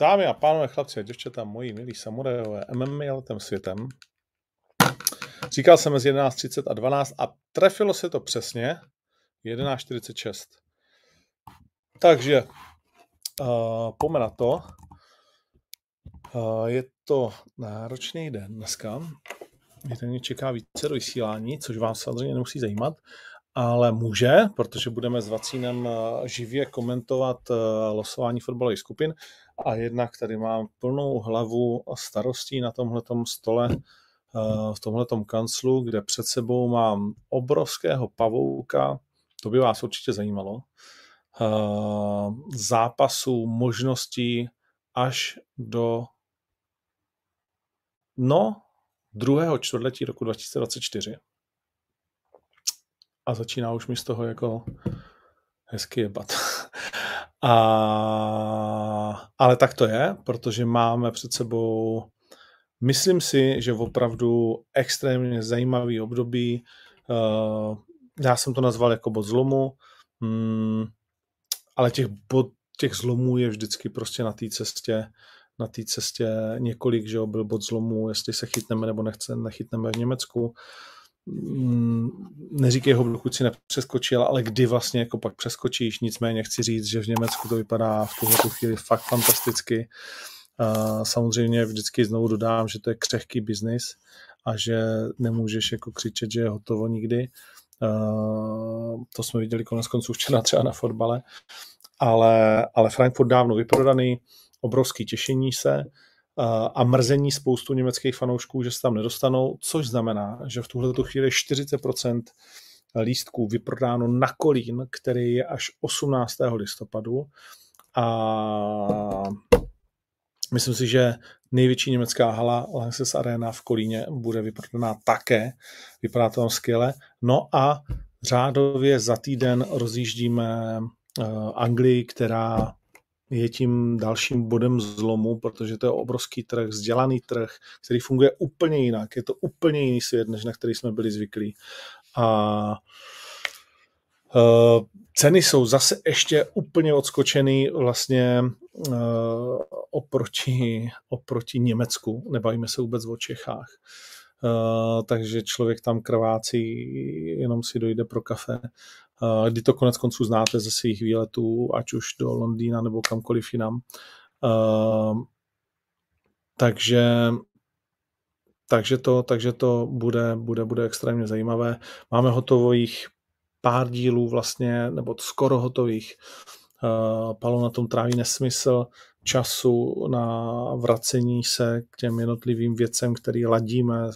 Dámy a pánové, chlapci a děvčata, moji milí samurajové MMA letem světem. Říkal jsem mezi 11.30 a 12 a trefilo se to přesně 11.46. Takže uh, pome na to. Uh, je to náročný den dneska. Víte, mě čeká více do vysílání, což vám samozřejmě nemusí zajímat, ale může, protože budeme s Vacínem živě komentovat losování fotbalových skupin a jednak tady mám plnou hlavu starostí na tomhletom stole, v tomhletom kanclu, kde před sebou mám obrovského pavouka, to by vás určitě zajímalo, zápasů, možností až do no, druhého čtvrtletí roku 2024. A začíná už mi z toho jako hezky jebat. A, ale tak to je, protože máme před sebou, myslím si, že opravdu extrémně zajímavý období. Uh, já jsem to nazval jako bod zlomu, um, ale těch, bod, těch zlomů je vždycky prostě na té cestě na té cestě několik, že jo, byl bod zlomu, jestli se chytneme nebo nechce, nechytneme v Německu. Mm, neříkej ho, dokud si nepřeskočil, ale kdy vlastně jako pak přeskočíš, nicméně chci říct, že v Německu to vypadá v tuhle chvíli fakt fantasticky. Samozřejmě vždycky znovu dodám, že to je křehký biznis a že nemůžeš jako křičet, že je hotovo nikdy. To jsme viděli konec konců včera třeba na fotbale, ale, ale Frankfurt dávno vyprodaný, obrovský těšení se a mrzení spoustu německých fanoušků, že se tam nedostanou, což znamená, že v tuhle chvíli 40% lístků vyprodáno na Kolín, který je až 18. listopadu a myslím si, že největší německá hala Lanxess Arena v Kolíně bude vyprodaná také. Vypadá to skvěle. No a řádově za týden rozjíždíme Anglii, která je tím dalším bodem zlomu, protože to je obrovský trh, vzdělaný trh, který funguje úplně jinak. Je to úplně jiný svět, než na který jsme byli zvyklí. A uh, ceny jsou zase ještě úplně odskočený vlastně uh, oproti, oproti Německu. Nebavíme se vůbec o Čechách. Uh, takže člověk tam krvácí, jenom si dojde pro kafe kdy to konec konců znáte ze svých výletů, ať už do Londýna nebo kamkoliv jinam. Eh, takže takže to, takže to bude, bude, bude extrémně zajímavé. Máme hotových pár dílů vlastně, nebo skoro hotových. Uh, Palo na tom tráví nesmysl času na vracení se k těm jednotlivým věcem, který ladíme.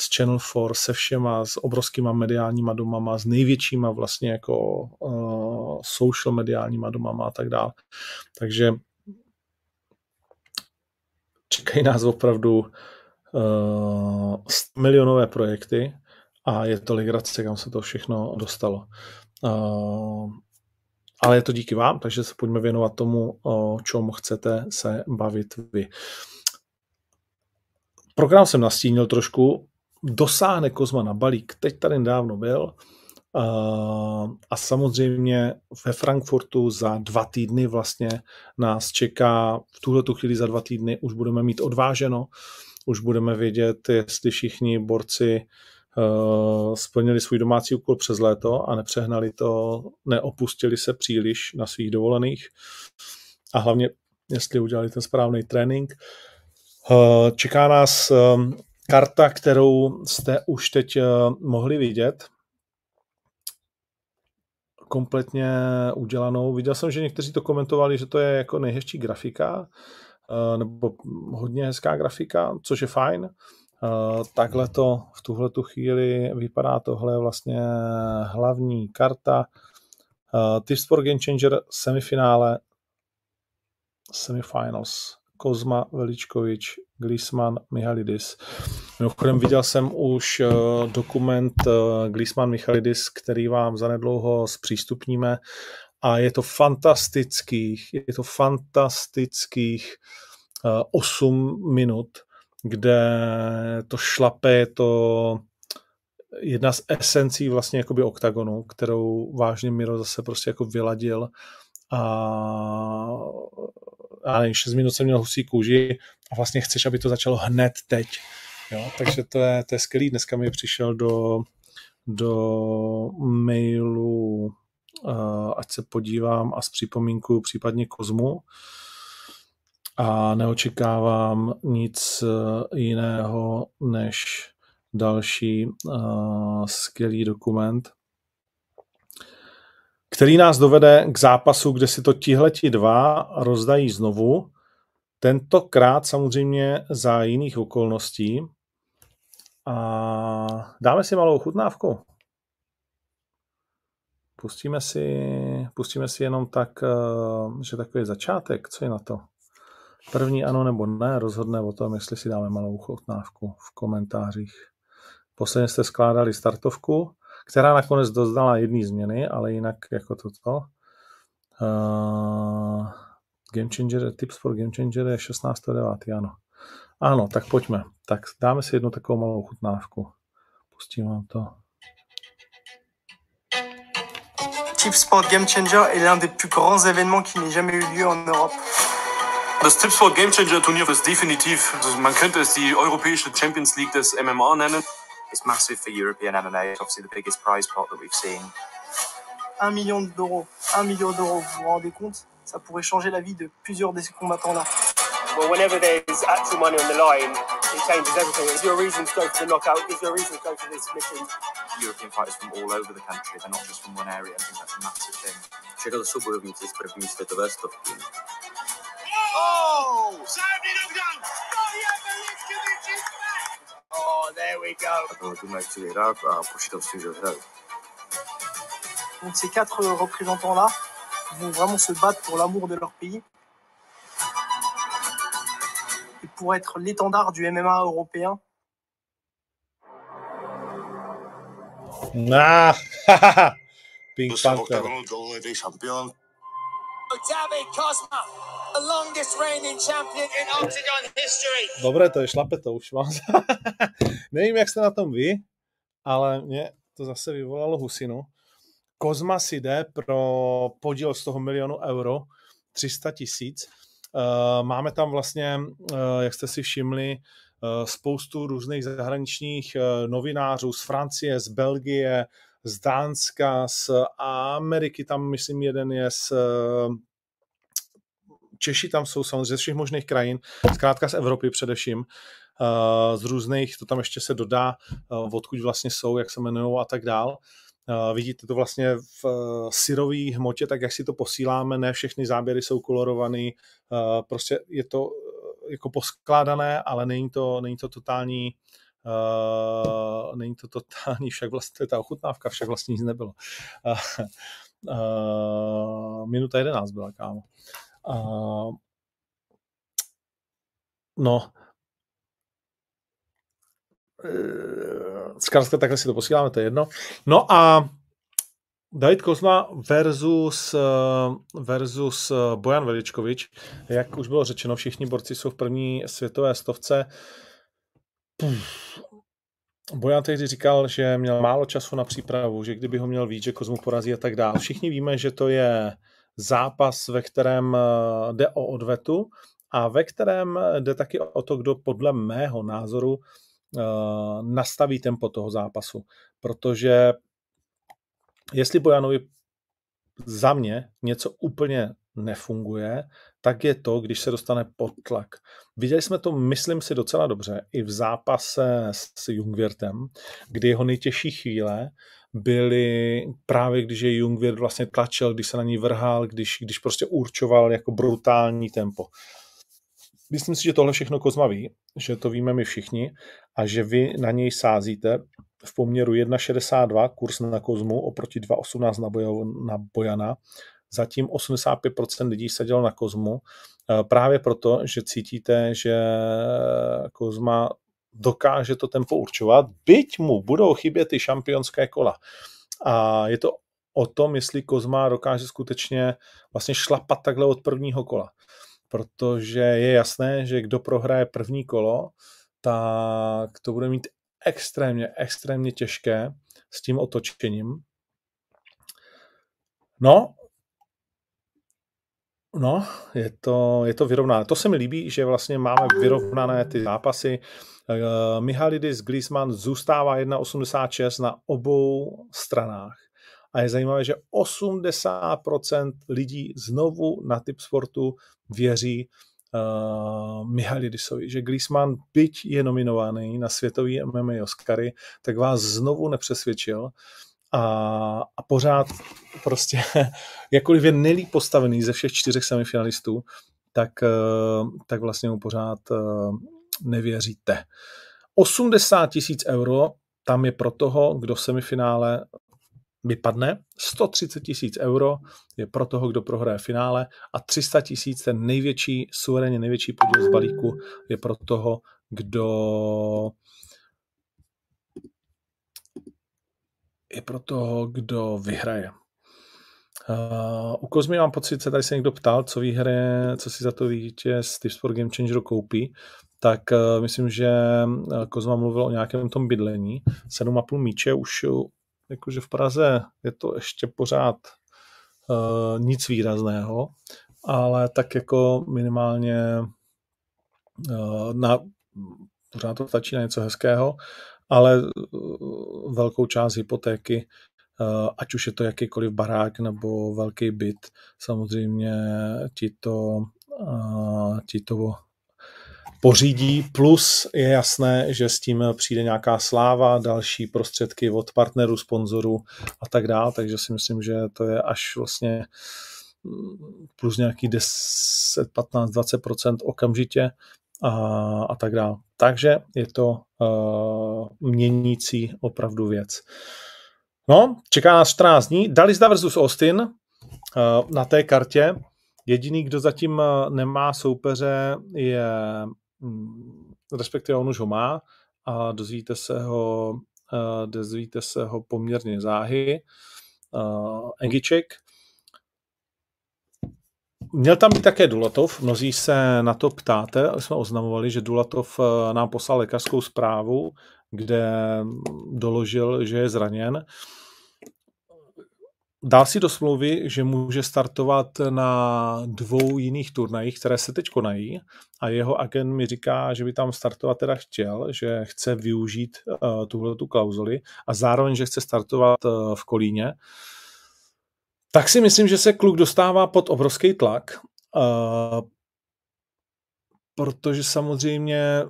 S Channel 4, se všema, s obrovskýma mediálníma domama, s největšíma vlastně jako uh, social mediálníma domama a tak dále. Takže čekají nás opravdu uh, milionové projekty a je to legrace, kam se to všechno dostalo. Uh, ale je to díky vám, takže se pojďme věnovat tomu, o čem chcete se bavit vy. Program jsem nastínil trošku, dosáhne Kozma na balík. Teď tady nedávno byl a samozřejmě ve Frankfurtu za dva týdny vlastně nás čeká, v tuhle chvíli za dva týdny už budeme mít odváženo, už budeme vědět, jestli všichni borci uh, splnili svůj domácí úkol přes léto a nepřehnali to, neopustili se příliš na svých dovolených a hlavně, jestli udělali ten správný trénink. Uh, čeká nás um, karta, kterou jste už teď eh, mohli vidět, kompletně udělanou. Viděl jsem, že někteří to komentovali, že to je jako nejhezčí grafika, eh, nebo hodně hezká grafika, což je fajn. Eh, takhle to v tuhle tu chvíli vypadá. Tohle je vlastně hlavní karta. Tips for Game Changer semifinále semifinals. Kozma Veličkovič, Glisman, Mihalidis. Mimochodem viděl jsem už eh, dokument eh, Glisman Michalidis, který vám zanedlouho zpřístupníme a je to fantastických, je to fantastických 8 eh, minut, kde to šlape, je to jedna z esencí vlastně jakoby oktagonu, kterou vážně Miro zase prostě jako vyladil a, a nevím, 6 minut jsem měl husí kůži a vlastně chceš, aby to začalo hned teď. Jo? Takže to je, to je skvělý. Dneska mi přišel do, do mailu, ať se podívám a s připomínku případně Kozmu a neočekávám nic eh, jiného než další uh, skvělý dokument, který nás dovede k zápasu, kde si to tihleti dva rozdají znovu, tentokrát samozřejmě za jiných okolností. A dáme si malou chutnávku. Pustíme si, pustíme si jenom tak, eh, že takový začátek. Co je na to? První ano nebo ne, rozhodne o tom, jestli si dáme malou chutnávku v komentářích. Posledně jste skládali startovku, která nakonec doznala jedné změny, ale jinak jako toto. Uh, Game Changer, tips for Game Changer je 16.9. Ano. Ano, tak pojďme. Tak dáme si jednu takovou malou chutnávku. Pustím vám to. Tip Sport Game Changer est l'un des plus grands événements qui n'ait jamais eu lieu en Europe. Das Tipsport Game Changer Turnier ist definitiv, also man könnte es die europäische Champions League des MMA nennen. It's massive for European MMA. It's obviously the biggest prize pot that we've seen. 1 million d'euros. 1 million d'euros, vous vous rendez compte Ça pourrait changer la vie de plusieurs de ces combattants-là. Well, whenever there's actual money on the line, it changes everything. Is your reason to go for the knockout? Is your reason to go for this submission? European fighters from all over the country. They're not just from one area. I think that's a massive thing. Čekal souborovníci z první světové stovky. Oh! Saturday there we go. Hraju. Donc ces quatre représentants-là vont vraiment se battre pour l'amour de leur pays et pour être l'étendard du MMA européen. Nah, Pink Panther. Cosma, the longest reigning champion in Octagon history. Dobré, to je šlape to už mám. Nevím, jak jste na tom vy, ale mě to zase vyvolalo husinu. Kozma si jde pro podíl z toho milionu euro, 300 tisíc. Eh, Máme tam vlastně, eh, jak jste si všimli, eh, spoustu různých zahraničních novinářů z Francie, z Belgie, z Dánska, z Ameriky, tam myslím jeden je z Češi tam jsou samozřejmě ze všech možných krajin, zkrátka z Evropy především, eh, z různých, to tam ještě se dodá, eh, odkud vlastně jsou, jak se jmenují a tak dál. Eh, Vidíte to vlastně v syrový hmotě, tak jak si to posíláme, ne všechny záběry jsou kolorovaný, eh, prostě je to jako poskládané, ale není to, není to totální Uh, není to totální, však vlastně ta ochutnávka, však vlastně nic nebylo. Uh, uh, minuta 11 byla, kámo. Uh, no, zkrátka takhle si to posíláme, to je jedno. No a David Kozma versus, versus Bojan Veličkovič. Jak už bylo řečeno, všichni borci jsou v první světové stovce. Bojan tehdy říkal, že měl málo času na přípravu, že kdyby ho měl víc, že Kozmu porazí a tak dále. Všichni víme, že to je zápas, ve kterém eh, jde o odvetu a ve kterém jde taky o to, kdo podle mého názoru eh, nastaví tempo toho zápasu. Protože jestli Bojanovi za mě něco úplně nefunguje, tak je to, když se dostane pod tlak. Viděli jsme to, myslím si, docela dobře i v zápase s Jungwirtem, kdy jeho nejtěžší chvíle byly právě, když je Jungwirth vlastně tlačil, když se na ní vrhal, když, když prostě určoval jako brutální tempo. Myslím si, že tohle všechno Kozma ví, že to víme my všichni a že vy na něj sázíte v poměru 1,62 kurz na Kozmu oproti 2,18 na, Bojo, na Bojana. Zatím 85% lidí sedělo na Kozmu eh, právě proto, že cítíte, že Kozma dokáže to tempo určovat, byť mu budou chybět ty šampionské kola. A je to o tom, jestli Kozma dokáže skutečně vlastně šlapat takhle od prvního kola. Protože je jasné, že kdo prohraje první kolo, tak to bude mít extrémně, extrémně těžké s tím otočením. No, No, je to, je to vyrovnané. To se mi líbí, že vlastně máme vyrovnané ty zápasy. Uh, Mihalidis Griezmann zůstává 1,86 na obou stranách. A je zajímavé, že 80% lidí znovu na typ sportu věří uh, Mihalidisovi, že Griezmann, byť je nominovaný na světový MMA Oscary, tak vás znovu nepřesvědčil a, a pořád prostě, jakkoliv je nejlíp postavený ze všech čtyřech semifinalistů, tak, uh, tak vlastně mu pořád uh, nevěříte. 80 tisíc euro tam je pro toho, kdo v semifinále vypadne, 130 tisíc euro je pro toho, kdo prohraje finále a 300 tisíc, ten největší, suverénně největší podíl z balíku je pro toho, kdo je pro toho, kdo vyhraje. Uh, u Kozmy mám pocit, se tady se někdo ptal, co vyhraje, co si za to vítěz Steve Sport Game Changer koupí, tak uh, myslím, že Kozma mluvil o nějakém tom bydlení. 7,5 míče už jakože v Praze je to ještě pořád uh, nic výrazného, ale tak jako minimálně uh, na, pořád to stačí na něco hezkého, ale uh, velkou část hypotéky, uh, ať už je to jakýkoliv barák nebo velký byt, samozřejmě ti to, uh, ti to pořídí, plus je jasné, že s tím přijde nějaká sláva, další prostředky od partnerů, sponzorů a tak dále, takže si myslím, že to je až vlastně mm, plus nějaký 10, 15, 20% okamžitě a, a tak dále. Takže je to uh, měnící opravdu věc. No, čeká nás 14 dní. Dalista versus Austin uh, na té kartě. Jediný, kdo zatím nemá soupeře, je Mm, respektive on už ho má a dozvíte se ho, uh, dozvíte se ho poměrně záhy. Uh, Engiček. Měl tam být také Dulatov, mnozí se na to ptáte, jsme oznamovali, že Dulatov eh, nám poslal lékařskou zprávu, kde doložil, že je zraněn. Dal si do smlouvy, že může startovat na dvou jiných turnajích, které se teď konají a jeho agent mi říká, že by tam startovat teda chtěl, že chce využít uh, tuhle tu klauzuli a zároveň, že chce startovat uh, v Kolíně. Tak si myslím, že se kluk dostává pod obrovský tlak, uh, protože samozřejmě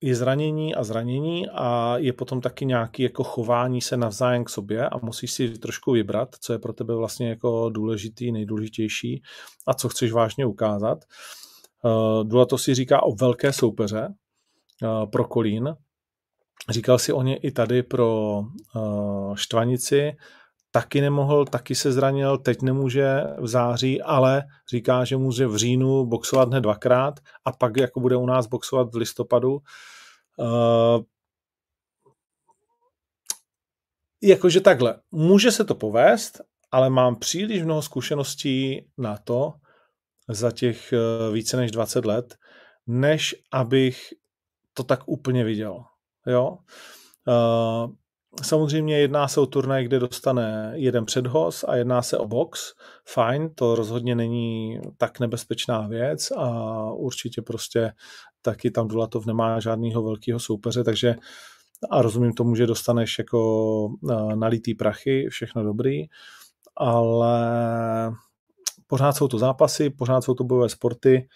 je zranění a zranění a je potom taky nějaký jako chování se navzájem k sobě a musíš si trošku vybrat, co je pro tebe vlastně jako důležitý, nejdůležitější a co chceš vážně ukázat. Uh, Dula to si říká o velké soupeře uh, pro Kolín. Říkal si o ně i tady pro uh, Štvanici, taky nemohl, taky se zranil, teď nemůže v září, ale říká, že může v říjnu boxovat hned dvakrát a pak jako bude u nás boxovat v listopadu. Uh, jakože takhle, může se to povést, ale mám příliš mnoho zkušeností na to za těch uh, více než 20 let, než abych to tak úplně viděl. Jo? Uh, Samozřejmě jedná se o turnaj, kde dostane jeden předhoz a jedná se o box. Fajn, to rozhodně není tak nebezpečná věc a určitě prostě taky tam Dulatov nemá žádného velkého soupeře, takže a rozumím tomu, že dostaneš jako nalitý prachy, všechno dobrý, ale pořád jsou to zápasy, pořád jsou to bojové sporty,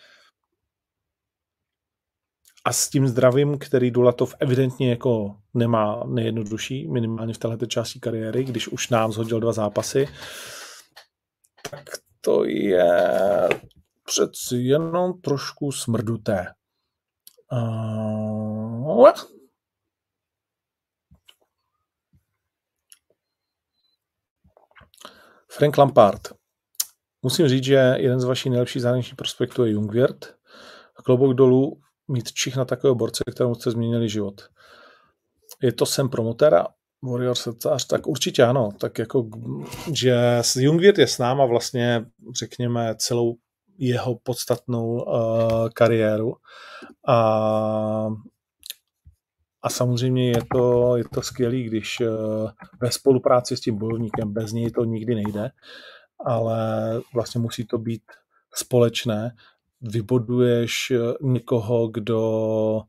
a s tím zdravím, který Dulatov evidentně jako nemá nejjednodušší, minimálně v této části kariéry, když už nám zhodil dva zápasy, tak to je přeci jenom trošku smrduté. Uh, Frank Lampard. Musím říct, že jeden z vašich nejlepších zahraničních prospektů je Jungwirth. Klobouk dolů mít čich na takového borce, kterému jste změnili život. Je to sem promotéra Warrior srdcář, tak určitě ano. Tak jako, že Jungwirth je s náma vlastně, řekněme, celou jeho podstatnou uh, kariéru. A, a samozřejmě je to, je to skvělé, když uh, ve spolupráci s tím bojovníkem, bez něj to nikdy nejde, ale vlastně musí to být společné, vyboduješ někoho, kdo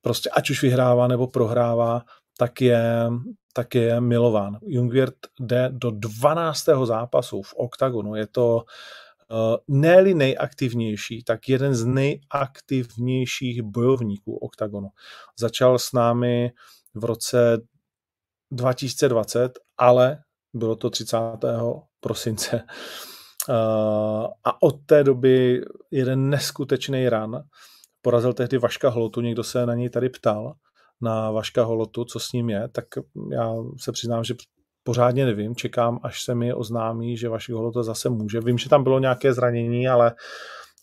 prostě ať už vyhrává nebo prohrává, tak je, tak je milován. Jungwirth jde do 12. zápasu v OKTAGONu. Je to uh, ne nejaktivnější, tak jeden z nejaktivnějších bojovníků OKTAGONu. Začal s námi v roce 2020, ale bylo to 30. prosince. Uh, a od té doby jeden neskutečný ran. Porazil tehdy Vaška Holotu, někdo se na něj tady ptal na Vaška Holotu, co s ním je, tak já se přiznám, že pořádně nevím, čekám, až se mi oznámí, že Vašek Holota zase může. Vím, že tam bylo nějaké zranění, ale,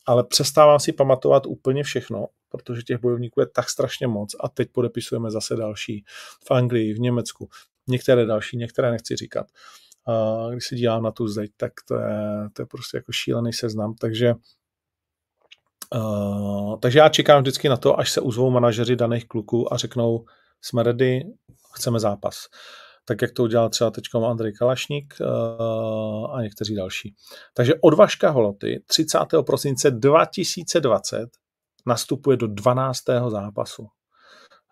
ale přestávám si pamatovat úplně všechno, protože těch bojovníků je tak strašně moc a teď podepisujeme zase další v Anglii, v Německu, některé další, některé nechci říkat. Když se dívám na tu zeď, tak to je, to je prostě jako šílený seznam, takže Uh, takže já čekám vždycky na to, až se uzvou manažeři daných kluků a řeknou, jsme ready, chceme zápas. Tak jak to udělal třeba teď Andrej Kalašník uh, a někteří další. Takže od Vaška Holoty 30. prosince 2020 nastupuje do 12. zápasu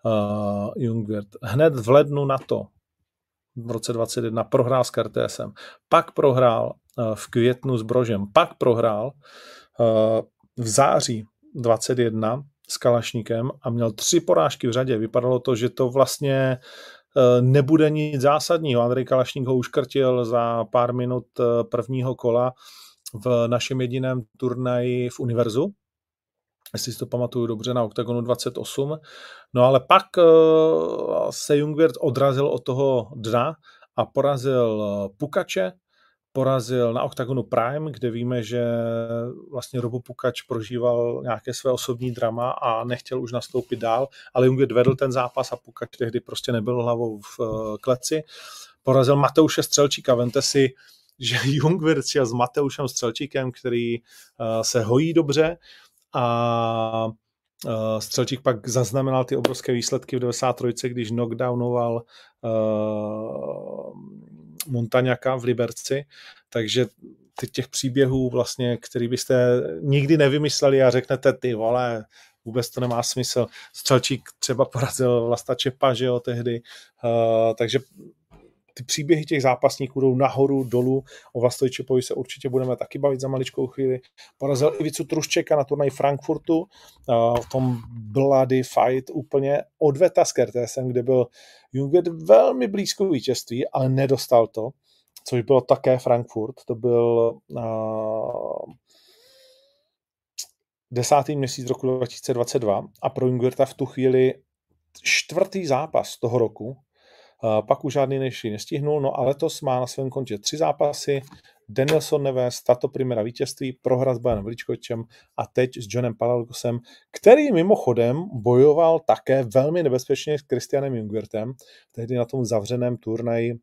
uh, Jungwirth. Hned v lednu na to, v roce 2021, prohrál s KRTSem. Pak prohrál uh, v květnu s Brožem. Pak prohrál uh, v září 21 s Kalašníkem a měl tři porážky v řadě. Vypadalo to, že to vlastně e, nebude nic zásadního. Andrej Kalašník ho uškrtil za pár minut prvního kola v našem jediném turnaji v Univerzu, jestli si to pamatuju dobře, na OKTAGONu 28. No ale pak e, se Jungwirth odrazil od toho dna a porazil Pukače, porazil na OKTAGONu Prime, kde víme, že vlastně Robo Pukač prožíval nějaké své osobní drama a nechtěl už nastoupit dál, ale Jungwirth vedl ten zápas a Pukač tehdy prostě nebyl hlavou v eh, kleci. Porazil Mateuše Střelčíka, vente si, že Jungwirth s Mateušem Střelčíkem, který eh, se hojí dobře a eh, Střelčík pak zaznamenal ty obrovské výsledky v 93, když knockdownoval Montaňaka v Liberci, takže ty těch příběhů vlastně, který byste nikdy nevymysleli a řeknete ty vole, vůbec to nemá smysl. Střelčík třeba porazil Vlasta Čepa, že jo, tehdy, uh, takže ty příběhy těch zápasníků jdou nahoru, dolů. O Vlastovi Čepovi se určitě budeme taky bavit za maličkou chvíli. Porazil Ivicu Truščeka na turnaj Frankfurtu uh, v tom Bloody Fight úplně odveta s Kertesem, kde byl Jungwirth velmi blízko vítězství, ale nedostal to, což bylo také Frankfurt. To byl uh, desátý měsíc roku 2022 a pro Jungwirta v tu chvíli čtvrtý zápas toho roku, pak už žádný nejší nestihnul, no a letos má na svém kontě tři zápasy, Danielson Neves, tato primera vítězství, prohra s Bajanem Veličkovičem a teď s Johnem Palalgosem, který mimochodem bojoval také velmi nebezpečně s Christianem Jungwirtem, tehdy na tom zavřeném turnaji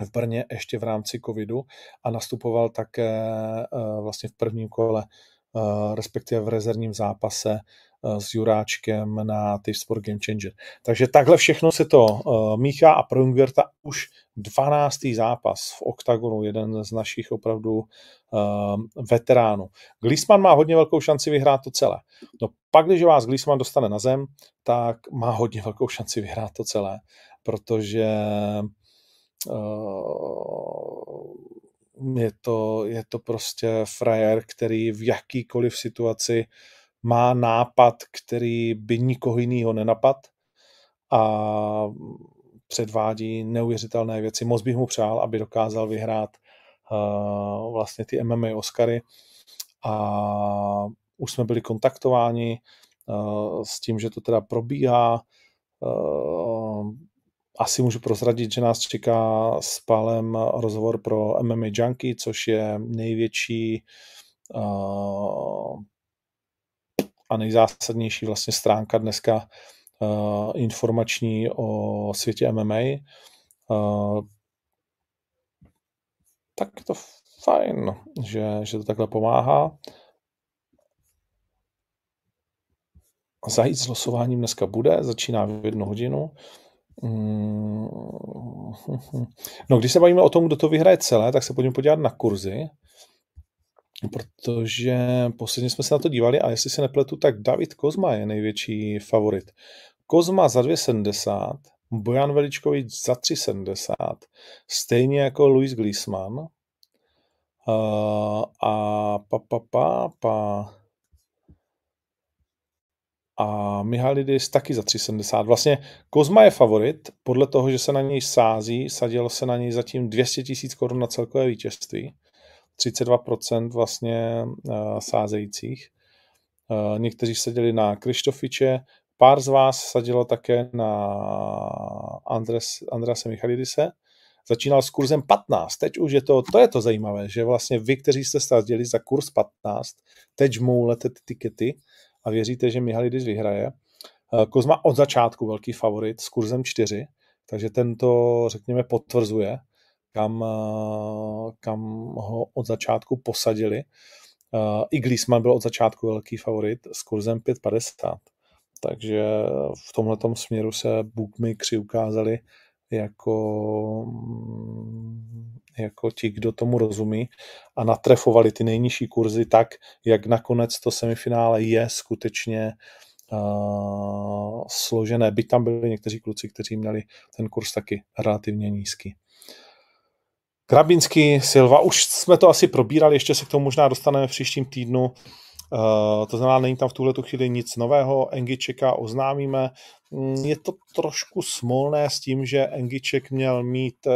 v Brně ještě v rámci covidu a nastupoval také eh, vlastně v prvním kole, eh, respektive v rezervním zápase Eh, s Juráčkem na ty Sport Game Changer. Takže takhle všechno se to uh, míchá a pro Jungwirta už 12. zápas v OKTAGONu, jeden z našich opravdu uh, veteránů. Glisman má hodně velkou šanci vyhrát to celé. No pak, když vás Glisman dostane na zem, tak má hodně velkou šanci vyhrát to celé, protože je to, je to prostě frajer, který v jakýkoliv situaci má nápad, který by nikoho jiného nenapad a předvádí neuvěřitelné věci. Moc bych mu přál, aby dokázal vyhrát uh, vlastně ty MMA Oscary a už jsme byli kontaktováni uh, s tím, že to teda probíhá. Uh, asi můžu prozradit, že nás čeká s Pálem rozhovor pro MMA Junkie, což je největší uh, a nejzásadnější vlastně stránka dneska uh, informační o světě MMA. Uh, tak je to fajn, že, že to takhle pomáhá. Zajít s losováním dneska bude, začíná v jednu hodinu. Mm, no, když se bavíme o tom, kdo to vyhraje celé, tak se pojďme podívat na kurzy. Protože posledně jsme se na to dívali a jestli se nepletu, tak David Kozma je největší favorit. Kozma za 2,70, Bojan Veličkovič za 3,70, stejně jako Luis Glisman. Uh, a pa, pa, pa, pa, a Mihalidis taky za 3,70. Vlastně Kozma je favorit, podle toho, že se na něj sází, sadilo se na něj zatím 200 tisíc korun na celkové vítězství. 32% vlastně uh, sázejících. Uh, někteří seděli na Krištofiče, pár z vás sadilo také na Andres, Andrase Michalidise. Začínal s kurzem 15, teď už je to, to je to zajímavé, že vlastně vy, kteří jste sázeli za kurz 15, teď žmoulete ty tikety a věříte, že Mihalidis vyhraje. Uh, Kozma od začátku velký favorit s kurzem 4, takže tento, řekněme, potvrzuje kam, eh, kam ho od začátku posadili. Eh, I Glisman byl od začátku velký favorit s kurzem 5,50. Takže v tomhle směru se bookmakers ukázali jako, mm, jako ti, kdo tomu rozumí a natrefovali ty nejnižší kurzy tak, jak nakonec to semifinále je skutečně uh, složené. Byť tam byli někteří kluci, kteří měli ten kurz taky relativně nízký. Krabinský, Silva, už jsme to asi probírali, ještě se k tomu možná dostaneme v příštím týdnu. Uh, to znamená, není tam v tuhle chvíli nic nového. Engičeka oznámíme. Mm, je to trošku smolné s tím, že Engiček měl mít uh,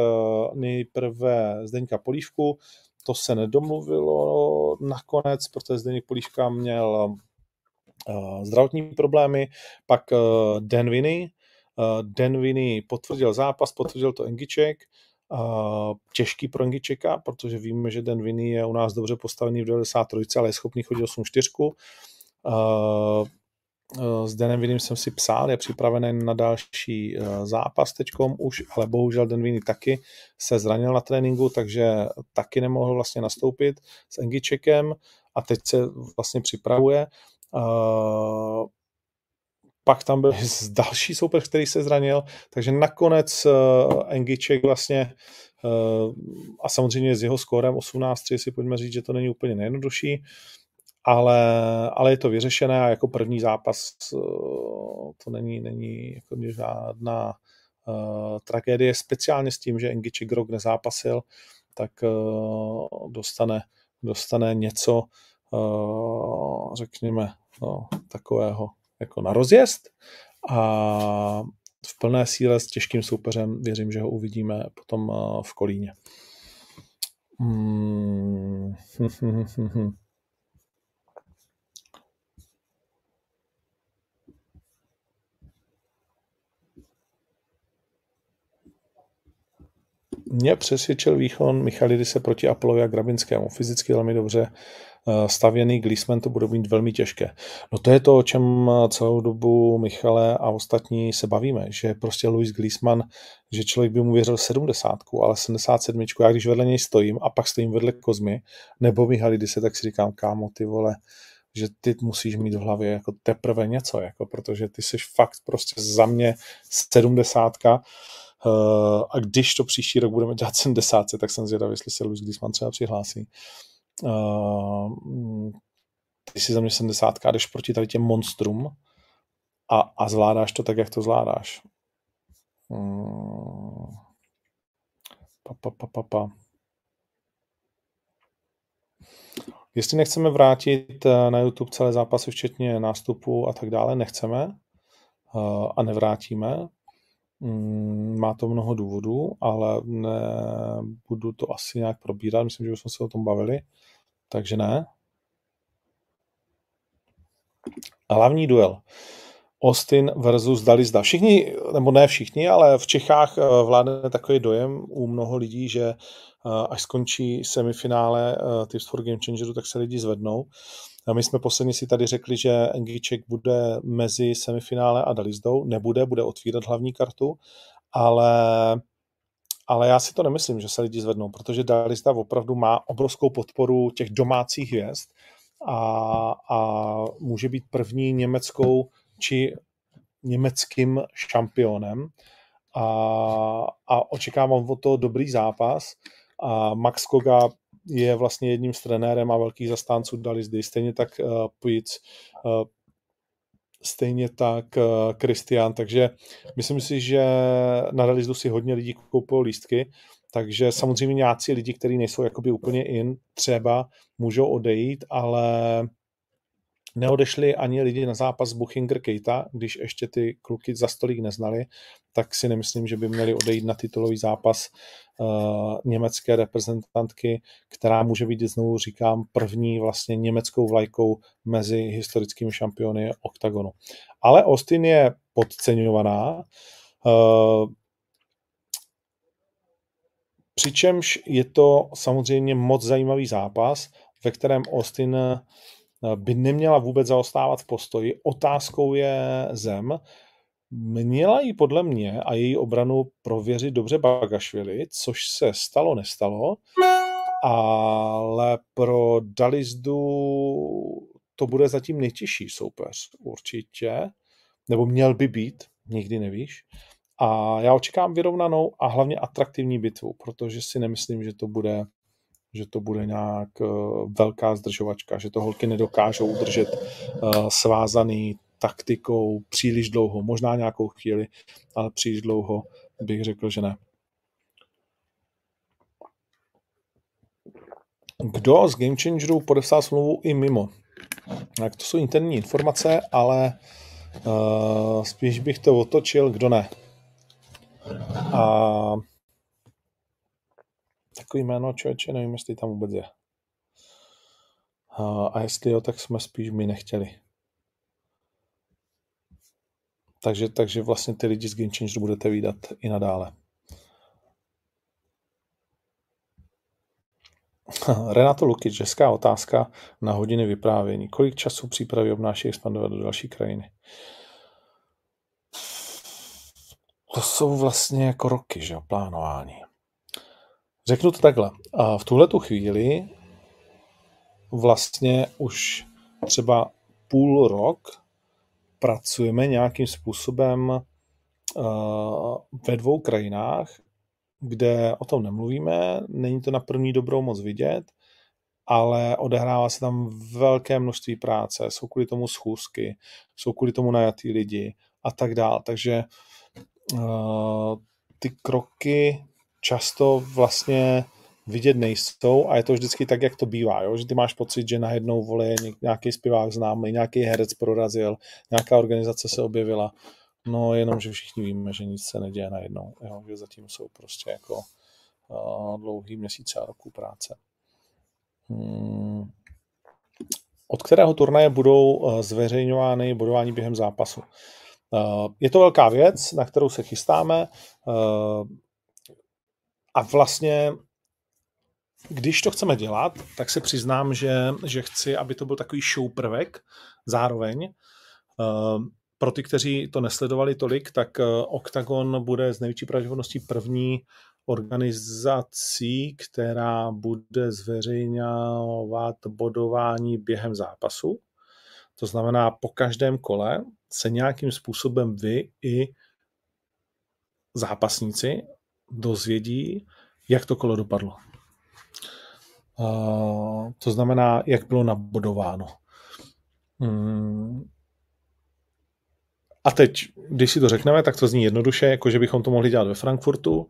nejprve Zdeňka Polívku. To se nedomluvilo nakonec, protože Zdeněk Polívka měl uh, zdravotní problémy. Pak Dan Vinny potvrdil zápas, potvrdil to Engiček těžký pro Ngičeka, protože víme, že Den Vinny je u nás dobře postavený v 93, ale je schopný chodit 8 4 s Denem Vinným jsem si psal, je připravený na další e, zápas teďkom už, ale bohužel Den Vinny taky se zranil na tréninku, takže taky nemohl vlastně nastoupit s Engičekem a teď se vlastně připravuje. Pak tam byl další soupeř, který se zranil, takže nakonec uh, Engiček vlastně uh, a samozřejmě s jeho skórem 18-3 si pojďme říct, že to není úplně nejjednodušší, ale, ale je to vyřešené a jako první zápas uh, to není, není jako žádná uh, tragédie, speciálně s tím, že Engiček rok nezápasil, tak uh, dostane, dostane něco, uh, řekněme, no, takového jako na rozjezd a v plné síle s těžkým soupeřem věřím, že ho uvidíme potom eh, v Kolíně. Hmm. Mě přesvědčil výchon Michalidise proti Apolovi a Grabinskému. Fyzicky velmi dobře stavěný Glisman to bude mít velmi těžké. No to je to, o čem celou dobu Michale a ostatní se bavíme, že prostě Louis Glisman, že člověk by mu věřil 70, ale 77, já když vedle něj stojím a pak stojím vedle Kozmy, nebo Michalidise, tak si říkám, kámo, ty vole, že ty musíš mít v hlavě jako teprve něco, jako, protože ty jsi fakt prostě za mě sedmdesátka uh, a když to příští rok budeme dělat 70, tak jsem zvědavý, jestli se Luis Glisman třeba přihlásí. Uh, ty si za mě 70 jdeš proti tady těm monstrum a, a zvládáš to tak, jak to zvládáš. Uh, pa, pa, pa, pa, pa. Jestli nechceme vrátit eh, na YouTube celé zápasy, včetně nástupu a tak dále, nechceme uh, a nevrátíme. Um, má to mnoho důvodů, ale nebudu to asi nějak probírat. Myslím, že už jsme se o tom bavili takže ne. Hlavní duel. Austin versus Dalizda. Všichni, nebo ne všichni, ale v Čechách eh, vládne takový dojem u mnoho lidí, že eh, až skončí semifinále eh, Tips for Game Changeru, tak se lidi zvednou. A my jsme posledně si tady řekli, že Engiček bude mezi semifinále a Dalizdou. Nebude, bude otvírat hlavní kartu, ale ale já si to nemyslím, že se lidi zvednou, protože Dalista opravdu má obrovskou podporu těch domácích hvězd a, a může být první německou či německým šampionem a, a očekávám od toho dobrý zápas a Max Koga je vlastně jedním z trenérem a velkých zastánců Dalisdy. Stejně tak uh, Pujic, uh, stejně tak Kristián, uh, takže myslím si, že na Dalisdu si hodně lidí koupilo lístky, takže samozřejmě nějací lidi, kteří nejsou jakoby úplně in, třeba můžou odejít, ale neodešli ani lidi na zápas Buchinger Keita, když ještě ty kluky za stolík neznali, tak si nemyslím, že by měli odejít na titulový zápas uh, německé reprezentantky, která může být, znovu říkám, první vlastně německou vlajkou mezi historickými šampiony OKTAGONu. Ale Austin je podceňovaná, uh, přičemž je to samozřejmě moc zajímavý zápas, ve kterém Austin by neměla vůbec zaostávat v postoji. Otázkou je zem. Měla jí podle mě a její obranu prověřit dobře Bagašvili, což se stalo, nestalo, ale pro Dalizdu to bude zatím nejtěžší soupeř určitě, nebo měl by být, nikdy nevíš. A já očekám vyrovnanou a hlavně atraktivní bitvu, protože si nemyslím, že to bude že to bude nějak eh, velká zdržovačka, že to holky nedokážou udržet eh, svázaný taktikou příliš dlouho, možná nějakou chvíli, ale příliš dlouho bych řekl, že ne. Kdo z Game Changerů podepsal smlouvu i mimo? Tak to jsou interní informace, ale uh, spíš bych to otočil, kdo ne. A Takový jméno člověče, nevím, jestli tam vůbec je. A jestli jo, tak jsme spíš my nechtěli. Takže, takže vlastně ty lidi z Game Changer budete výdat i nadále. Renato Lukic, česká otázka na hodiny vyprávění. Kolik času přípravy obnáší expandovat do další krajiny? To jsou vlastně jako roky, že jo, plánování. Řeknu to takhle. A v tuhle tu chvíli vlastně už třeba půl rok pracujeme nějakým způsobem uh, ve dvou krajinách, kde o tom nemluvíme, není to na první dobrou moc vidět, ale odehrává se tam velké množství práce, jsou kvůli tomu schůzky, jsou kvůli tomu najatý lidi a tak dále. Takže uh, ty kroky často vlastně vidět nejsou a je to vždycky tak, jak to bývá, jo? že ty máš pocit, že najednou vole nějaký zpěvák známý, nějaký herec prorazil, nějaká organizace se objevila, no jenom, že všichni víme, že nic se neděje najednou, jo? že zatím jsou prostě jako uh, dlouhý měsíce a roku práce. Hmm. Od kterého turnaje budou uh, zveřejňovány bodování během zápasu? Uh, je to velká věc, na kterou se chystáme. A vlastně, když to chceme dělat, tak se přiznám, že, že chci, aby to byl takový show prvek zároveň. Uh, pro ty, kteří to nesledovali tolik, tak uh, Octagon bude z největší pravděpodobností první organizací, která bude zveřejňovat bodování během zápasu. To znamená, po každém kole se nějakým způsobem vy i zápasníci dozvědí, jak to kolo dopadlo. Uh, to znamená, jak bylo nabodováno. Hmm. A teď, když si to řekneme, tak to zní jednoduše, jako že bychom to mohli dělat ve Frankfurtu,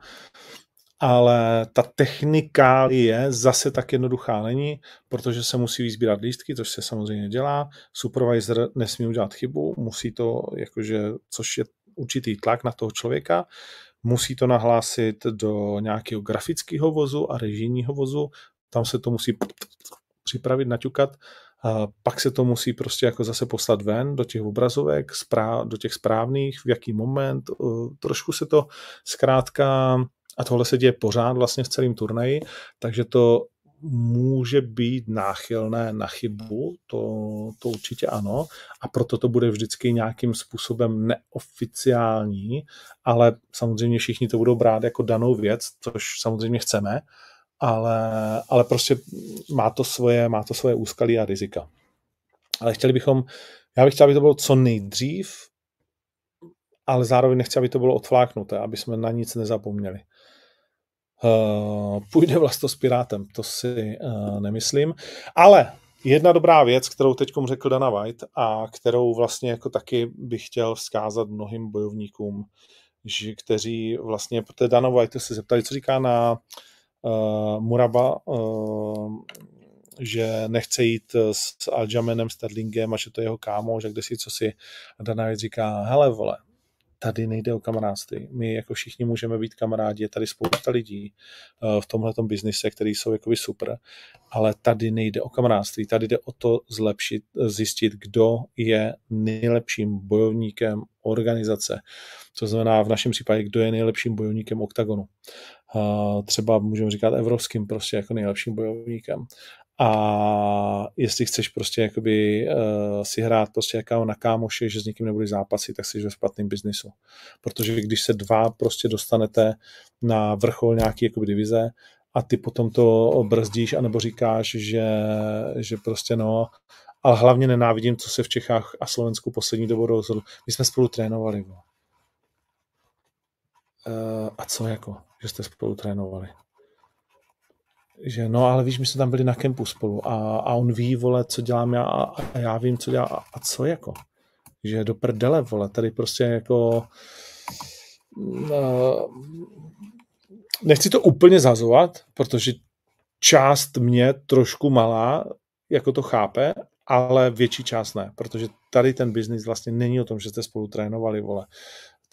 ale ta technika je zase tak jednoduchá není, protože se musí vyzbírat lístky, což se samozřejmě dělá. Supervisor nesmí udělat chybu, musí to, jakože, což je určitý tlak na toho člověka, musí to nahlásit do nějakého grafického vozu a režijního vozu, tam se to musí připravit, naťukat, a pak se to musí prostě jako zase poslat ven do těch obrazovek, do těch správných, v jaký moment, trošku se to zkrátka, a tohle se děje pořád vlastně v celém turnaji, takže to může být náchylné na chybu, to, to určitě ano, a proto to bude vždycky nějakým způsobem neoficiální, ale samozřejmě všichni to budou brát jako danou věc, což samozřejmě chceme, ale, ale prostě má to, svoje, má to svoje úskalí a rizika. Ale chtěli bychom, já bych chtěl, aby to bylo co nejdřív, ale zároveň nechci, aby to bylo odfláknuté, aby jsme na nic nezapomněli. Uh, půjde vlasto s Pirátem, to si uh, nemyslím. Ale jedna dobrá věc, kterou teď řekl Dana White a kterou vlastně jako taky bych chtěl vzkázat mnohým bojovníkům, že, kteří vlastně, protože Dana White se zeptali, co říká na uh, Muraba, uh, že nechce jít s Aljamenem Sterlingem a že to je jeho kámo, že kde si co si. Dana White říká, hele vole, tady nejde o kamarádství. My jako všichni můžeme být kamarádi, je tady spousta lidí uh, v tomhle biznise, který jsou jakoby super, ale tady nejde o kamarádství, tady jde o to zlepšit, zjistit, kdo je nejlepším bojovníkem organizace. To znamená v našem případě, kdo je nejlepším bojovníkem oktagonu. Uh, třeba můžeme říkat evropským prostě jako nejlepším bojovníkem a jestli chceš prostě jakoby uh, si hrát prostě jaká na kámoše, že s někým nebudeš zápasit, tak jsi ve špatném biznisu. Protože když se dva prostě dostanete na vrchol nějaký jakoby divize a ty potom to brzdíš anebo říkáš, že, že prostě no, ale hlavně nenávidím, co se v Čechách a Slovensku poslední dobou rozhodl. My jsme spolu trénovali. Uh, a co jako, že jste spolu trénovali? Že no, ale víš, my jsme tam byli na kempu spolu a, a on ví, vole, co dělám já a, a já vím, co dělá a, a co jako. Že do prdele, vole, tady prostě jako uh, nechci to úplně zazovat, protože část mě trošku malá, jako to chápe, ale větší část ne, protože tady ten biznis vlastně není o tom, že jste spolu trénovali, vole.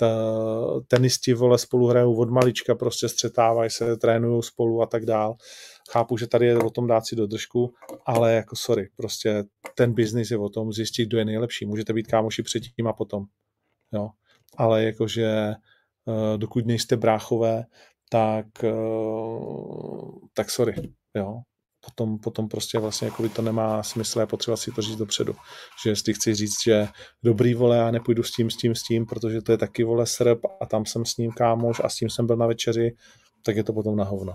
Ta, tenisti, vole, spolu hrajou od malička, prostě střetávají se, trénují spolu a tak dál chápu, že tady je o tom dát si do držku, ale jako sorry, prostě ten biznis je o tom zjistit, kdo je nejlepší. Můžete být kámoši předtím a potom, jo. Ale jakože uh, dokud nejste bráchové, tak, uh, tak sorry, jo. Potom, potom prostě vlastně jako by to nemá smysl, je potřeba si to říct dopředu. Že jestli chci říct, že dobrý vole, já nepůjdu s tím, s tím, s tím, protože to je taky vole Srb a tam jsem s ním kámoš a s tím jsem byl na večeři, tak je to potom na hovno.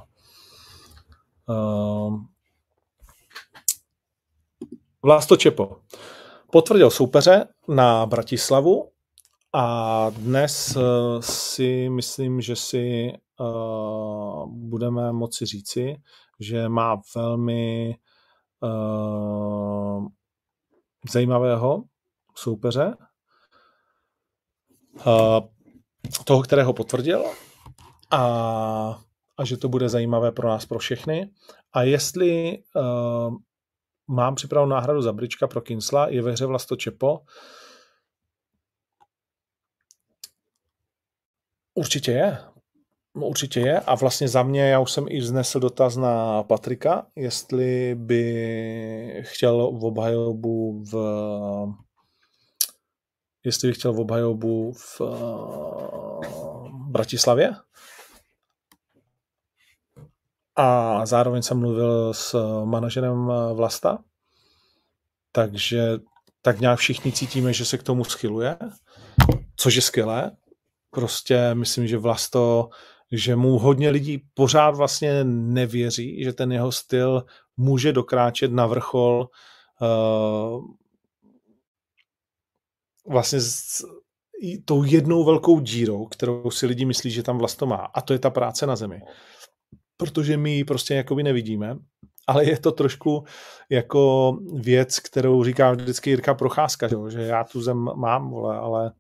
Uh, Vlasto Čepo potvrdil soupeře na Bratislavu a dnes uh, si myslím, že si uh, budeme moci říci, že má velmi uh, zajímavého soupeře, uh, toho, kterého potvrdil. A a že to bude zajímavé pro nás, pro všechny. A jestli uh, mám připravenou náhradu za Brička pro Kinsla, je ve hře Vlasto Čepo, Určitě je. No, určitě je. A vlastně za mě, já už jsem i vznesl dotaz na Patrika, jestli by chtěl v obhajobu v jestli by chtěl v obhajobu v Bratislavě, a zároveň jsem mluvil s manažerem Vlasta, takže tak nějak všichni cítíme, že se k tomu schyluje, což je skvělé. Prostě myslím, že Vlasto, že mu hodně lidí pořád vlastně nevěří, že ten jeho styl může dokráčet na vrchol uh, vlastně s tou jednou velkou dírou, kterou si lidi myslí, že tam Vlasto má. A to je ta práce na zemi protože my ji prostě jakoby nevidíme, ale je to trošku jako věc, kterou říká vždycky Jirka Procházka, že já tu zem mám, vole, ale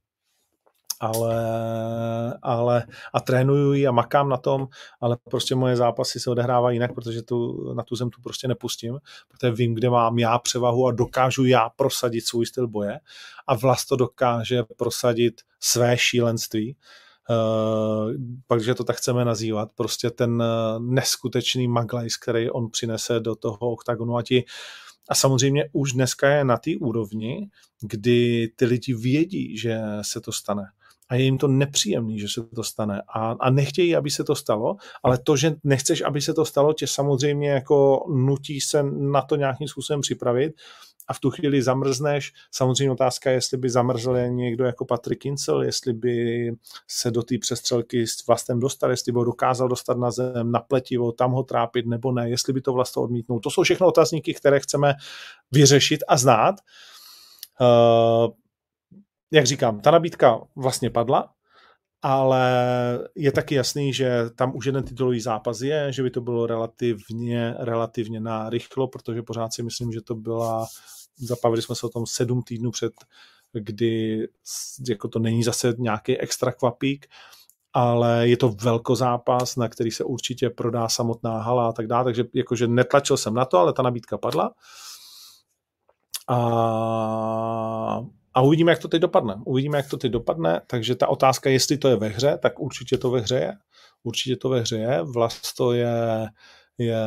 ale, ale a trénuju a makám na tom, ale prostě moje zápasy se odehrávají jinak, protože tu, na tu zem tu prostě nepustím, protože vím, kde mám já převahu a dokážu já prosadit svůj styl boje. A vlast to dokáže prosadit své šílenství. Uh, pak, že to tak chceme nazývat, prostě ten uh, neskutečný maglajs, který on přinese do toho oktagonu. A ti a samozřejmě už dneska je na té úrovni, kdy ty lidi vědí, že se to stane. A je jim to nepříjemný, že se to stane. A, a nechtějí, aby se to stalo, ale to, že nechceš, aby se to stalo, tě samozřejmě jako nutí se na to nějakým způsobem připravit a v tu chvíli zamrzneš. Samozřejmě otázka je, jestli by zamrzl někdo jako Patrick Kincel, jestli by se do té přestřelky s vlastem dostal, jestli by ho dokázal dostat na zem, na pletivo, tam ho trápit nebo ne, jestli by to vlastně odmítnul. To jsou všechno otázníky, které chceme vyřešit a znát. Uh, jak říkám, ta nabídka vlastně padla ale je taky jasný, že tam už jeden titulový zápas je, že by to bylo relativně, relativně na rychlo, protože pořád si myslím, že to byla, zapavili jsme se o tom sedm týdnů před, kdy jako to není zase nějaký extra kvapík, ale je to velkozápas, na který se určitě prodá samotná hala a tak dále, takže jakože netlačil jsem na to, ale ta nabídka padla. A a uvidíme, jak to teď dopadne. Uvidíme, jak to teď dopadne. Takže ta otázka, jestli to je ve hře, tak určitě to ve hře je. Určitě to ve hře je. Vlasto je, je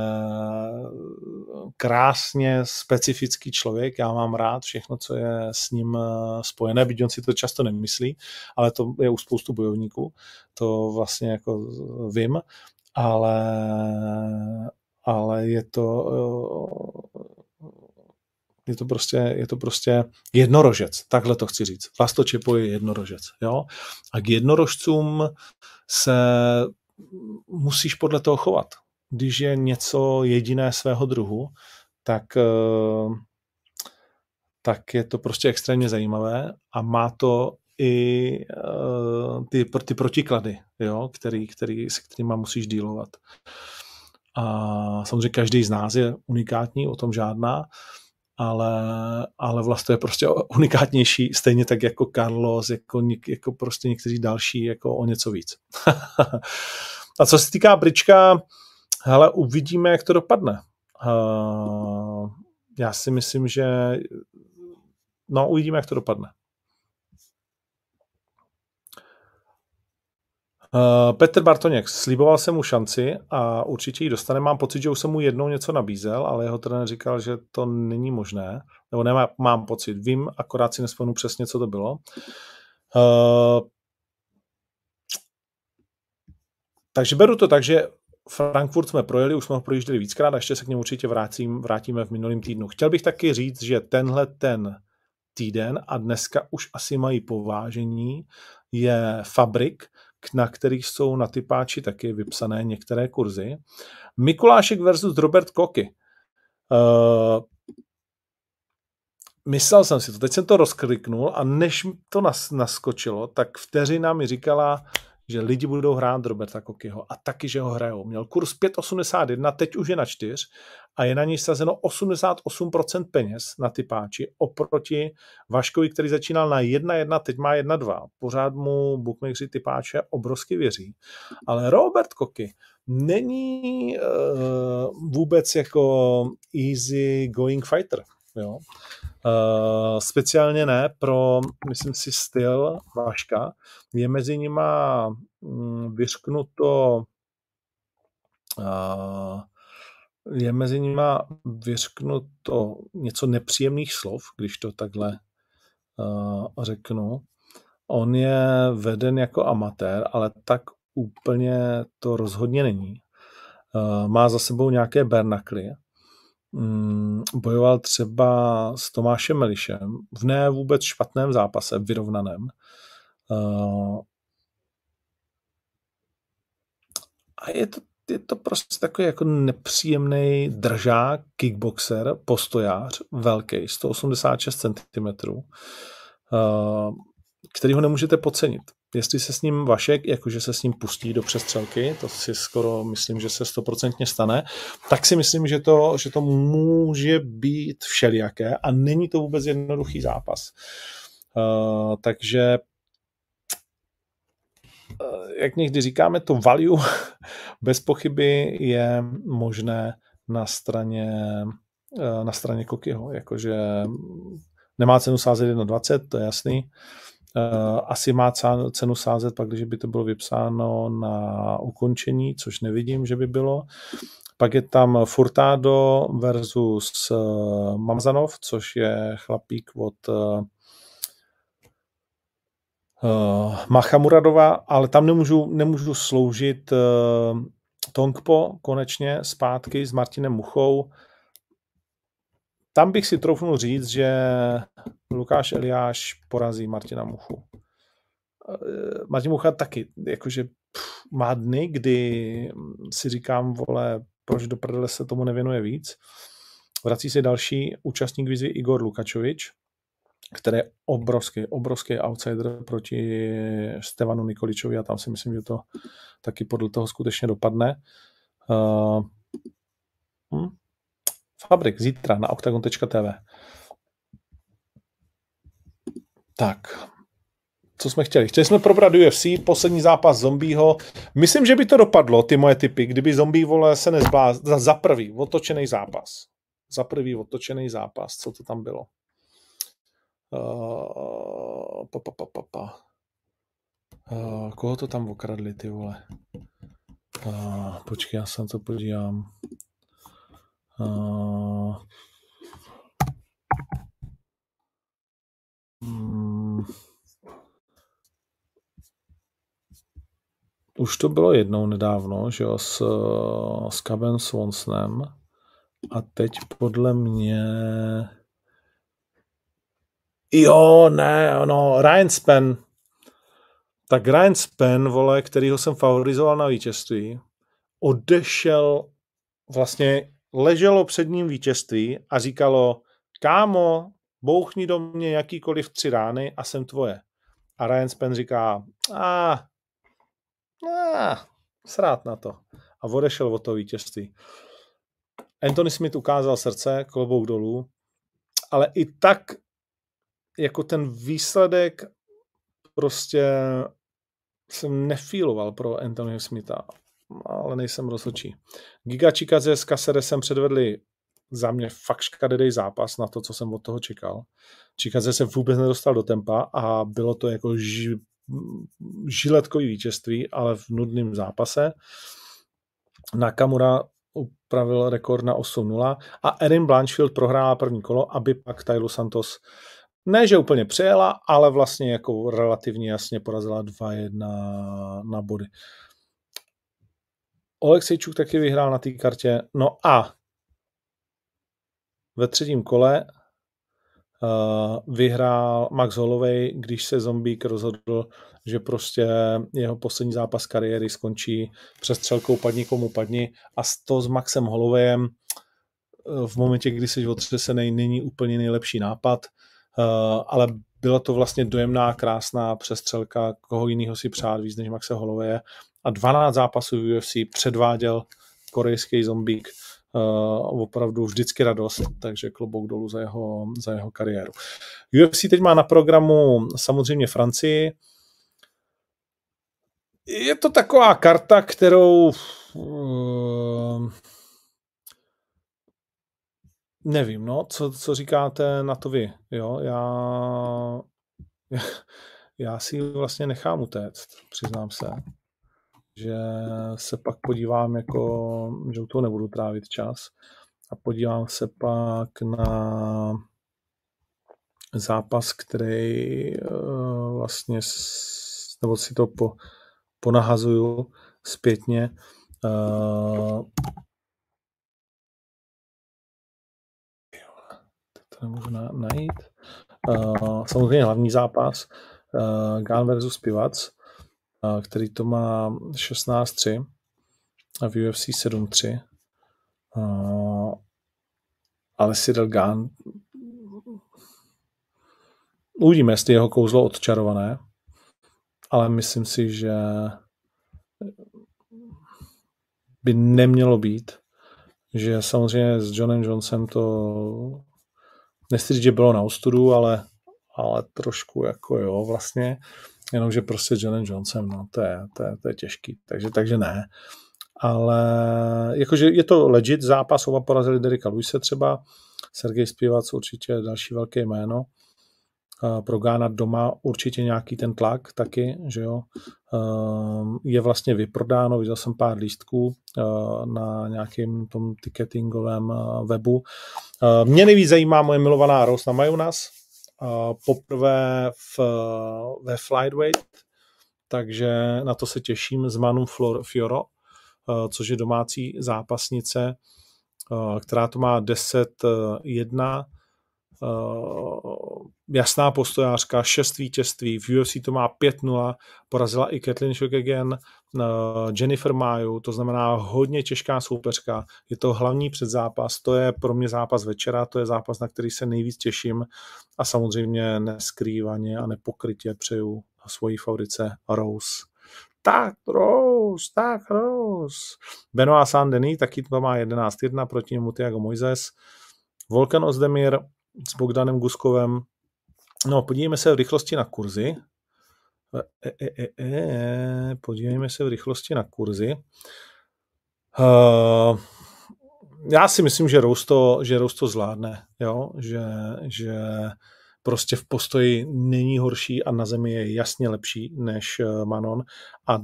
krásně specifický člověk. Já mám rád všechno, co je s ním eh, spojené, byť on si to často nemyslí, ale to je u spoustu bojovníků. To vlastně jako vím, ale, ale je to je to prostě, je to prostě jednorožec, takhle to chci říct. Vlastočepo je jednorožec. Jo? A k jednorožcům se musíš podle toho chovat. Když je něco jediné svého druhu, tak, eh, tak je to prostě extrémně zajímavé a má to i eh, ty, ty protiklady, jo, který, který, se kterými musíš dílovat. A samozřejmě každý z nás je unikátní, o tom žádná, ale, ale vlastně je prostě unikátnější, stejně tak jako Carlos, jako, jako prostě někteří další, jako o něco víc. A co se týká Brička, hele, uvidíme, jak to dopadne. Uh, já si myslím, že no, uvidíme, jak to dopadne. Uh, Petr Bartoněk, sliboval jsem mu šanci a určitě ji dostane. Mám pocit, že už jsem mu jednou něco nabízel, ale jeho trenér říkal, že to není možné. Nebo nemá, mám pocit, vím, akorát si nespomenu přesně, co to bylo. Uh, takže beru to tak, že Frankfurt jsme projeli, už jsme ho projížděli víckrát a ještě se k němu určitě vrátím, vrátíme v minulém týdnu. Chtěl bych taky říct, že tenhle ten týden a dneska už asi mají povážení, je Fabrik, na kterých jsou na typáči taky vypsané některé kurzy. Mikulášek versus Robert Koky. Uh, myslel jsem si to, teď jsem to rozkliknul a než to nas, naskočilo, tak vteřina mi říkala, že lidi budou hrát Roberta Kokyho a taky, že ho hrajou. Měl kurz 5,81, teď už je na 4 a je na něj sazeno 88% peněz na ty páči oproti Vaškovi, který začínal na 1,1, teď má 1,2. Pořád mu bookmakeri ty páče obrovsky věří. Ale Robert Koky není uh, vůbec jako easy going fighter. Jo. Uh, speciálně ne pro, myslím si, styl Váška. Je mezi nima um, vyřknuto uh, je mezi nima vyřknuto něco nepříjemných slov, když to takhle uh, řeknu. On je veden jako amatér, ale tak úplně to rozhodně není. Uh, má za sebou nějaké bernakly, Mm, bojoval třeba s Tomášem Melišem v ne vůbec špatném zápase, vyrovnaném. Uh, a je to, je to prostě takový jako nepříjemný držák, kickboxer, postojář, velký, 186 cm, uh, který ho nemůžete podcenit jestli se s ním Vašek, jakože se s ním pustí do přestřelky, to si skoro myslím, že se stoprocentně stane, tak si myslím, že to, že to může být všelijaké a není to vůbec jednoduchý zápas. Uh, takže uh, jak někdy říkáme, to value bez pochyby je možné na straně uh, na straně Kokyho, jakože nemá cenu sázet 1,20, to je jasný. Eh, asi má cenu sázet pak, když by to bylo vypsáno na ukončení, což nevidím, že by bylo. Pak je tam Furtado versus eh, Mamzanov, což je chlapík od uh, Machamuradova, ale tam nemůžu, nemůžu sloužit Tongpo konečně zpátky s Martinem Muchou. Tam bych si troufnul říct, že Lukáš Eliáš porazí Martina Muchu. Eh, Martin Mucha taky, jakože pff, má dny, kdy si říkám, vole, proč do prdele se tomu nevěnuje víc. Vrací se další účastník výzvy Igor Lukačovič. který je obrovský, obrovský outsider proti Stevanu Nikoličovi a tam si myslím, že to taky podle toho skutečně dopadne. Uh, hm? Fabrik zítra na octagon.tv. Tak, co jsme chtěli? Chtěli jsme probrat UFC, poslední zápas zombího. Myslím, že by to dopadlo, ty moje typy, kdyby zombie vole se nezblázl. Za, za prvý, otočený zápas. Za prvý otočený zápas, co to tam bylo? Uh, pa, pa, pa, pa, pa. Uh, koho to tam okradli, ty vole? Uh, počkej, já se na to podívám. Hmm. Už to bylo jednou nedávno, že jo, s, s Caben Swansonem. A teď podle mě... Jo, ne, no, Ryan Spen. Tak Ryan Spen, vole, kterýho jsem favorizoval na vítězství, odešel, vlastně leželo před ním vítězství a říkalo, kámo, bouchni do mě jakýkoliv tři rány a jsem tvoje. A Ryan Spen říká, a ah, srát na to. A odešel od toho vítězství. Anthony Smith ukázal srdce, klobouk dolů, ale i tak jako ten výsledek prostě jsem nefíloval pro Anthony Smitha, ale nejsem rozhodčí. Giga Chikaze s Caceresem předvedli za mě fakt škaredý zápas na to, co jsem od toho čekal. Chikaze se vůbec nedostal do tempa a bylo to jako ži, žiletkový vítězství, ale v nudném zápase. Nakamura upravil rekord na 8-0 a Erin Blanchfield prohrála první kolo, aby pak Tylu Santos ne, že úplně přejela, ale vlastně jako relativně jasně porazila 2-1 na body. Oleksejčuk taky vyhrál na té kartě. No a ve třetím kole uh, vyhrál Max Holloway, když se Zombík rozhodl, že prostě jeho poslední zápas kariéry skončí přestřelkou padni komu padni. A to s Maxem Hollowayem uh, v momentě, kdy jsi otřesený, není úplně nejlepší nápad, uh, ale byla to vlastně dojemná, krásná přestřelka, koho jiného si přát víc než Maxe Holloway a 12 zápasů v UFC předváděl korejský zombík uh, opravdu vždycky radost, takže klobouk dolů za jeho, za jeho kariéru. UFC teď má na programu samozřejmě Francii. Je to taková karta, kterou uh, nevím, no, co, co říkáte na to vy, jo, já, já, já si vlastně nechám utéct, přiznám se že se pak podívám, jako, že u toho nebudu trávit čas a podívám se pak na zápas, který uh, vlastně, nebo si to po, ponahazuju zpětně. Uh, to nemůžu na, najít. Uh, samozřejmě hlavní zápas Gan versus Pivac který to má 16-3 a v UFC 7-3. Ale Cyril Gahn uvidíme, jestli jeho kouzlo odčarované, ale myslím si, že by nemělo být, že samozřejmě s Johnem Johnsonem to nechci říct, že bylo na ostudu, ale, ale trošku jako jo vlastně jenomže prostě Johnem Johnsonem, no, to je, to je, to je těžký, takže, takže ne. Ale jakože je to legit zápas, oba porazili Derika Luise třeba, Sergej Spivac určitě další velké jméno, pro Gána doma určitě nějaký ten tlak taky, že jo. Ehm, je vlastně vyprodáno, viděl jsem pár lístků eh, na nějakém tom ticketingovém eh, webu. Eh, mě nejvíc zajímá moje milovaná Rose na Majonas, poprvé v, ve flyweight, takže na to se těším s Manu Fioro, což je domácí zápasnice, která to má 10-1. Jasná postojářka, šest vítězství, v UFC to má 5-0, porazila i Kathleen Shogegen, uh, Jennifer Maju, to znamená hodně těžká soupeřka, je to hlavní předzápas, to je pro mě zápas večera, to je zápas, na který se nejvíc těším a samozřejmě neskrývaně a nepokrytě přeju svojí favorice Rose. Tak, Rose, tak, Rose. Benoit Saint-Denis taky to má 11-1 proti němu Tiago Moises. Volkan Ozdemir s Bogdanem Guskovem. No, podívejme se v rychlosti na kurzy. E, e, e, e, podívejme se v rychlosti na kurzy. Uh, já si myslím, že Rose to, že Rose to zvládne, jo? Že, že prostě v postoji není horší a na zemi je jasně lepší než Manon a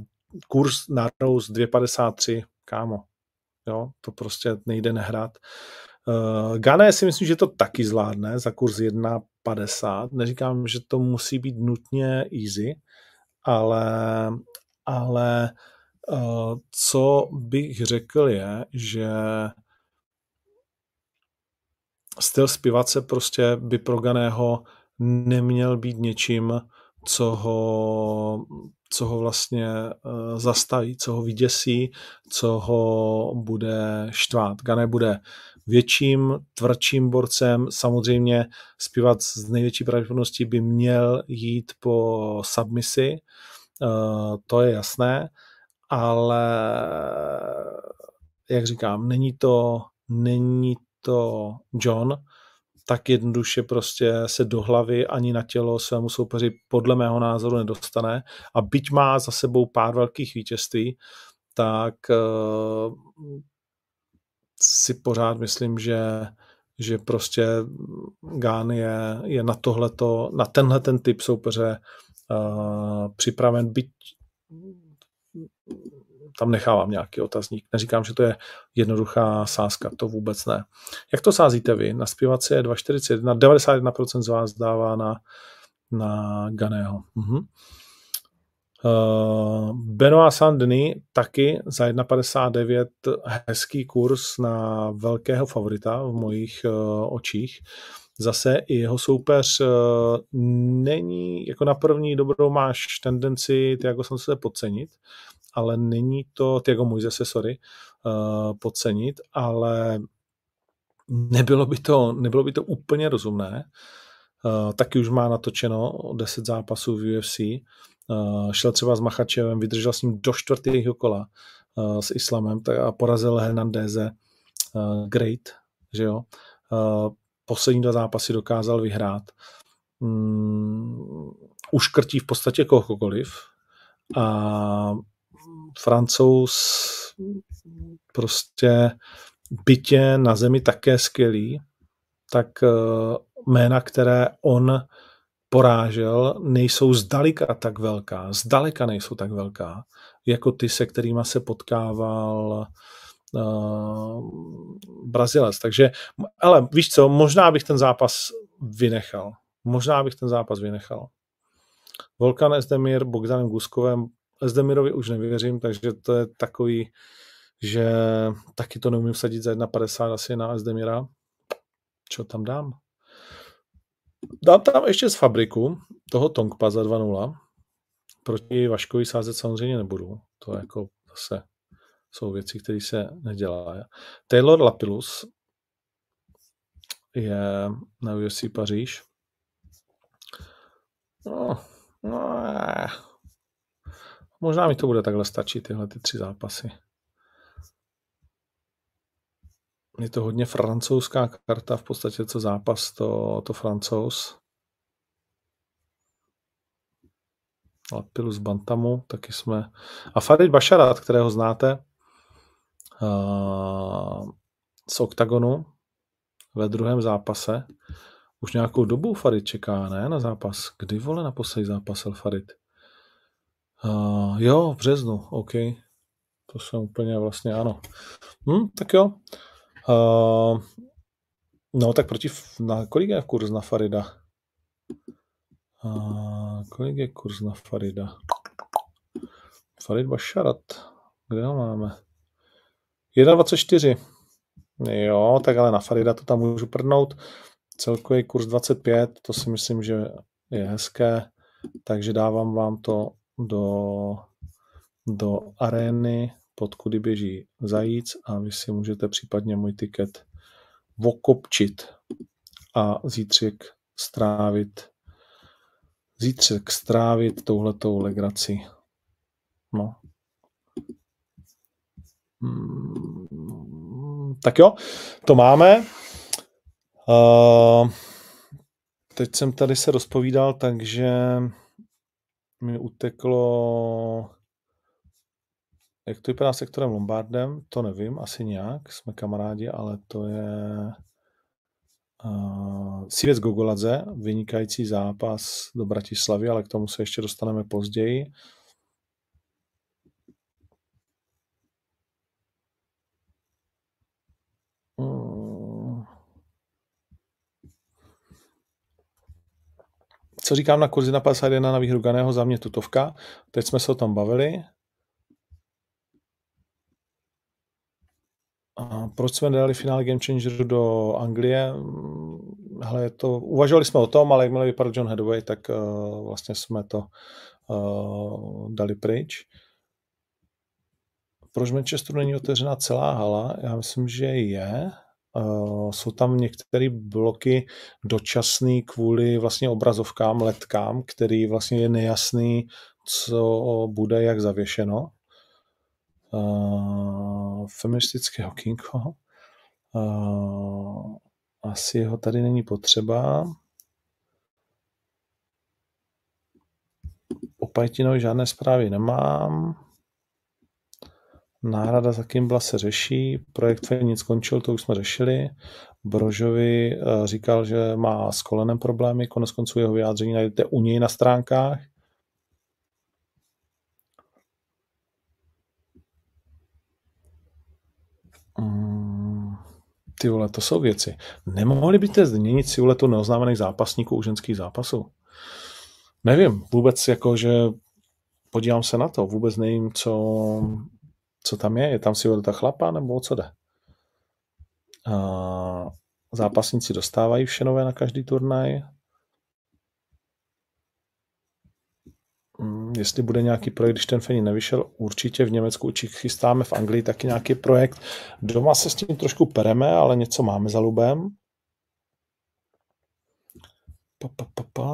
kurz na Rose 2,53, kámo, jo, to prostě nejde nehrát. Uh, Gané si myslím, že to taky zvládne za kurz 1,50. Neříkám, že to musí být nutně easy, ale, ale uh, co bych řekl je, že styl zpěvace prostě by pro Ganého neměl být něčím, co ho, co ho vlastně uh, zastaví, co ho vyděsí, co ho bude štvát. Gané bude větším, tvrdším borcem. Samozřejmě zpívat z největší pravděpodobností by měl jít po submisi, uh, to je jasné, ale jak říkám, není to, není to John, tak jednoduše prostě se do hlavy ani na tělo svému soupeři podle mého názoru nedostane. A byť má za sebou pár velkých vítězství, tak uh, si pořád myslím, že, že prostě Gán je, je na tohleto, na tenhle ten typ soupeře uh, připraven, byť tam nechávám nějaký otazník. Neříkám, že to je jednoduchá sázka, to vůbec ne. Jak to sázíte vy? Na zpěvaci je 2,41, 91% z vás dává na, na Ganého. Mhm. Uh, Benoit Saint-Denis taky za 1,59 hezký kurz na velkého favorita v mojich uh, očích. Zase i jeho soupeř uh, není, jako na první dobrou máš tendenci ty jako jsem se podcenit, ale není to, ty jako zase, sorry, uh, podcenit, ale nebylo by to, nebylo by to úplně rozumné. Uh, taky už má natočeno 10 zápasů v UFC, šel třeba s Machačevem, vydržel s ním do čtvrtého kola uh, s Islamem a porazil Hernandéze uh, Great, že jo. Poslední dva zápasy dokázal vyhrát. Um, uškrtí v podstatě kohokoliv a francouz prostě bytě na zemi také skvělý, tak jména, které on porážel, nejsou zdaleka tak velká, zdaleka nejsou tak velká, jako ty, se kterými se potkával uh, Brazilec. Takže, ale víš co, možná bych ten zápas vynechal. Možná bych ten zápas vynechal. Volkan Esdemir, Bogdanem Guskovem, Esdemirovi už nevěřím, takže to je takový, že taky to neumím sadit za 1,50 asi na Esdemira. Co tam dám? Dám tam ještě z fabriku toho Tongpa za 2-0. Proti Vaškovi sázet samozřejmě nebudu. To jako zase jsou věci, které se nedělá. Taylor Lapilus je na UFC Paříž. No, no, eh. možná mi to bude takhle stačit, tyhle ty tři zápasy. Je to hodně francouzská karta, v podstatě co zápas, to, to francouz. Lapilus Bantamu, taky jsme. A Farid Basharat, kterého znáte uh, z OKTAGONu ve druhém zápase. Už nějakou dobu Farid čeká, ne, na zápas. Kdy vole na poslední zápasel Farid? Uh, jo, v březnu, OK. To jsem úplně vlastně, ano. Hm, tak jo. Uh, no tak proti, na, kolik je kurz na Farida? Uh, kolik je kurz na Farida? Farid Basharat. Kde ho máme? 1,24. Jo, tak ale na Farida to tam můžu prdnout. celkový kurz 25, to si myslím, že je hezké, takže dávám vám to do, do arény, pod kudy běží zajíc a vy si můžete případně můj tiket vokopčit a zítřek strávit zítřek strávit touhletou legrací. No. Hmm, tak jo, to máme. Uh, teď jsem tady se rozpovídal, takže mi uteklo jak to vypadá s sektorem Lombardem, to nevím, asi nějak, jsme kamarádi, ale to je uh, Sivec Gogoladze, vynikající zápas do Bratislavy, ale k tomu se ještě dostaneme později. Co říkám na kurzi na 51 na výhru Ganého, za mě tutovka. Teď jsme se o tom bavili. A proč jsme nedali finále Game Changeru do Anglie? Hele, to, uvažovali jsme o tom, ale jakmile vypadl John Hathaway, tak uh, vlastně jsme to uh, dali pryč. Proč Manchesteru není otevřená celá hala? Já myslím, že je. Uh, jsou tam některé bloky dočasný kvůli vlastně obrazovkám, letkám, který vlastně je nejasný, co bude jak zavěšeno. Uh, feministické okýnko. Uh, asi ho tady není potřeba. O Pajtinovi žádné zprávy nemám. Náhrada za Kimbla se řeší, projekt nic skončil, to už jsme řešili. Brožovi eh, říkal, že má s kolenem problémy, konec konců jeho vyjádření najdete u něj na stránkách. Ty vole, to jsou věci. Nemohli byste změnit si tu neoznámených zápasníků u ženských zápasů? Nevím, vůbec jako, že podívám se na to, vůbec nevím, co, co tam je? Je tam si ta chlapa, nebo o co jde? A zápasníci dostávají vše nové na každý turnaj. Hmm, jestli bude nějaký projekt, když ten Feni nevyšel, určitě v Německu či chystáme, v Anglii taky nějaký projekt. Doma se s tím trošku pereme, ale něco máme za lubem. Pa, pa, pa, pa.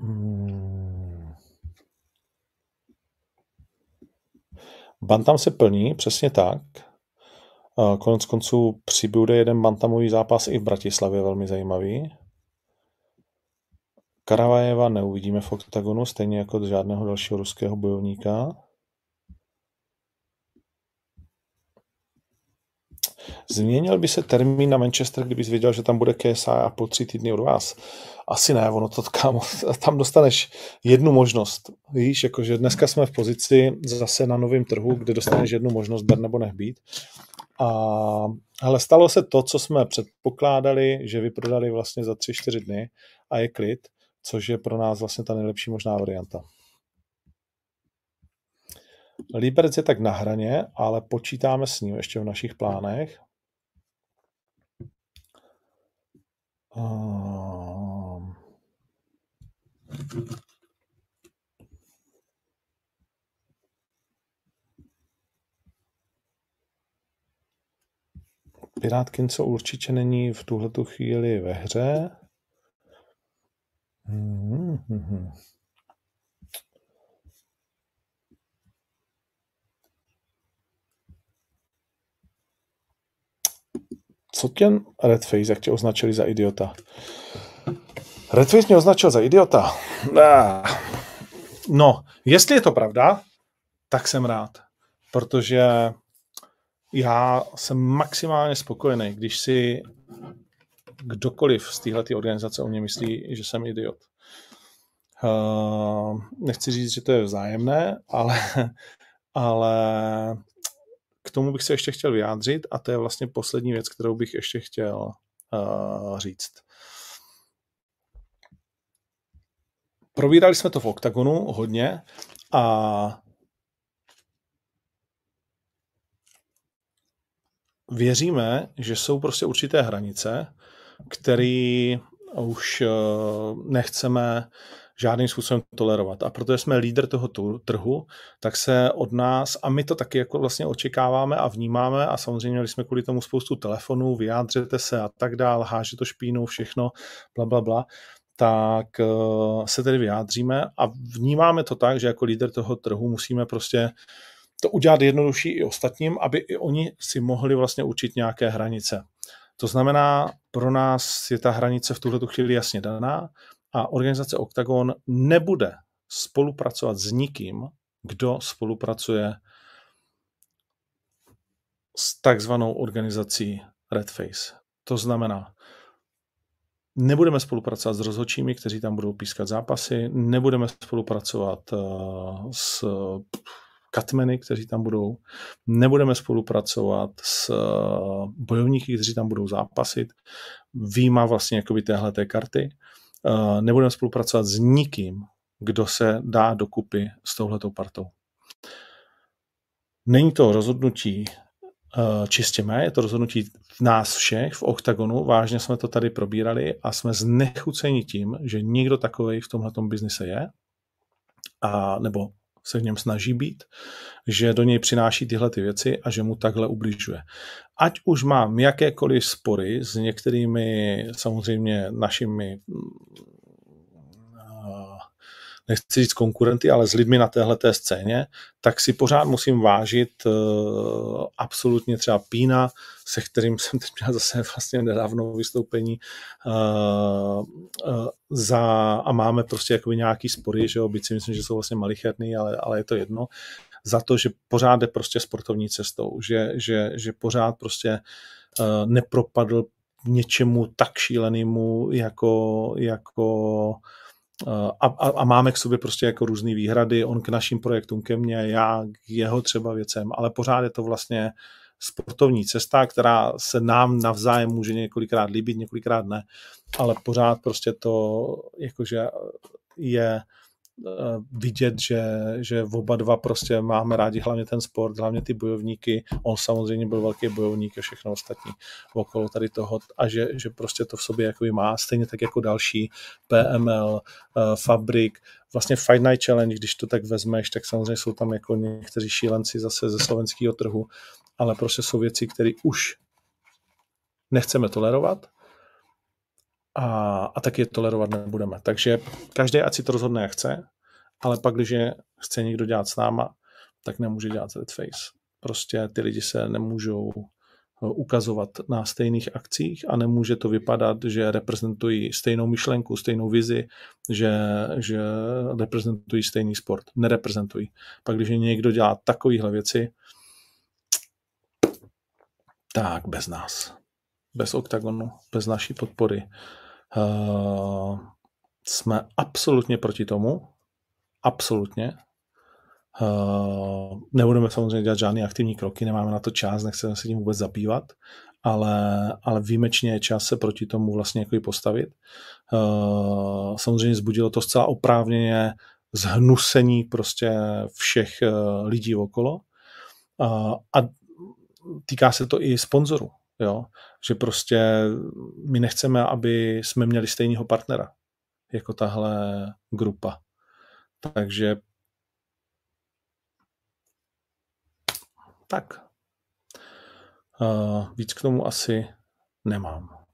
Hmm. Bantam se plní, přesně tak. Konec konců přibude jeden bantamový zápas i v Bratislavě, velmi zajímavý. Karavajeva neuvidíme v oktagonu, stejně jako žádného dalšího ruského bojovníka. Změnil by se termín na Manchester, kdybys věděl, že tam bude KSA a po tři týdny od vás? Asi ne, ono to kámo, tam dostaneš jednu možnost. Víš, jakože dneska jsme v pozici zase na novém trhu, kde dostaneš jednu možnost, ber nebo nehbít. A ale stalo se to, co jsme předpokládali, že vyprodali vlastně za 3-4 dny a je klid, což je pro nás vlastně ta nejlepší možná varianta. Liberec je tak na hraně, ale počítáme s ním ještě v našich plánech. Um... Pirátkin, co určitě není v tuhletu chvíli ve hře. Mm-hmm. Co tě Redface, jak tě označili za idiota? Redface mě označil za idiota. No, jestli je to pravda, tak jsem rád, protože já jsem maximálně spokojený, když si kdokoliv z téhle organizace o mě myslí, že jsem idiot. Uh, nechci říct, že to je vzájemné, ale, ale k tomu bych se ještě chtěl vyjádřit a to je vlastně poslední věc, kterou bych ještě chtěl uh, říct. Probírali jsme to v OKTAGONu hodně a věříme, že jsou prostě určité hranice, které už nechceme žádným způsobem tolerovat. A protože jsme lídr toho trhu, tak se od nás, a my to taky jako vlastně očekáváme a vnímáme a samozřejmě měli jsme kvůli tomu spoustu telefonů, vyjádřete se a tak dál, háže to špínu, všechno, bla, bla, bla, tak eh, se tedy vyjádříme a vnímáme to tak, že jako lídr toho trhu musíme prostě to udělat jednodušší i ostatním, aby i oni si mohli vlastně učit nějaké hranice. To znamená, pro nás je ta hranice v tuhle chvíli jasně daná a organizace Octagon nebude spolupracovat s nikým, kdo spolupracuje s takzvanou organizací Redface. To znamená, nebudeme spolupracovat s rozhodčími, kteří tam budou pískat zápasy, nebudeme spolupracovat uh, s katmeny, kteří tam budou, nebudeme spolupracovat s uh, bojovníky, kteří tam budou zápasit, výjima vlastně jakoby téhle té karty. Eh, nebudeme spolupracovat s nikým, kdo se dá dokupy s touhletou partou. Není to rozhodnutí eh, čistě mé, je to rozhodnutí v nás všech, v OKTAGONu, vážně jsme to tady probírali a jsme znechuceni tím, že někdo takový v tomhle biznise je, a, nebo se v něm snaží být, že do něj přináší tyhle ty věci a že mu takhle ubližuje. Ať už mám jakékoliv spory s některými samozřejmě našimi nechci říct konkurenty, ale s lidmi na téhle scéně, tak si pořád musím vážit uh, absolutně třeba Pína, se kterým jsem teď měl zase vlastně nedávno vystoupení uh, uh, za, a máme prostě jakoby nějaký spory, že jo, byť si myslím, že jsou vlastně malicherný, ale, ale je to jedno, za to, že pořád jde prostě sportovní cestou, že, že, že pořád prostě uh, nepropadl něčemu tak šílenému jako, jako a, a, a máme k sobě prostě jako různé výhrady, on k našim projektům, ke mně, já k jeho třeba věcem, ale pořád je to vlastně sportovní cesta, která se nám navzájem může několikrát líbit, několikrát ne, ale pořád prostě to jakože je vidět, že, že oba dva prostě máme rádi hlavně ten sport, hlavně ty bojovníky. On samozřejmě byl velký bojovník a všechno ostatní okolo tady toho a že, že prostě to v sobě jako má, stejně tak jako další PML, eh, Fabrik, vlastně Fight Night Challenge, když to tak vezmeš, tak samozřejmě jsou tam jako někteří šílenci zase ze slovenského trhu, ale prostě jsou věci, které už nechceme tolerovat a, a taky je tolerovat nebudeme. Takže každý ať si to rozhodne, jak chce, ale pak, když chce někdo dělat s náma, tak nemůže dělat red face. Prostě ty lidi se nemůžou eh, ukazovat na stejných akcích a nemůže to vypadat, že reprezentují stejnou myšlenku, stejnou vizi, že, že reprezentují stejný sport. Nereprezentují. Pak když někdo dělá takovéhle věci, tak bez nás. Bez oktagonu, bez naší podpory Uh, jsme absolutně proti tomu. Absolutně. Uh, nebudeme samozřejmě dělat žádné aktivní kroky, nemáme na to čas, nechceme se tím vůbec zabývat, ale, ale výjimečně je čas se proti tomu vlastně jako postavit. Uh, samozřejmě zbudilo to zcela oprávněně zhnusení prostě všech uh, lidí okolo uh, a týká se to i sponzorů. Jo? Že prostě my nechceme, aby jsme měli stejného partnera jako tahle grupa. Takže tak. Uh, víc k tomu asi nemám.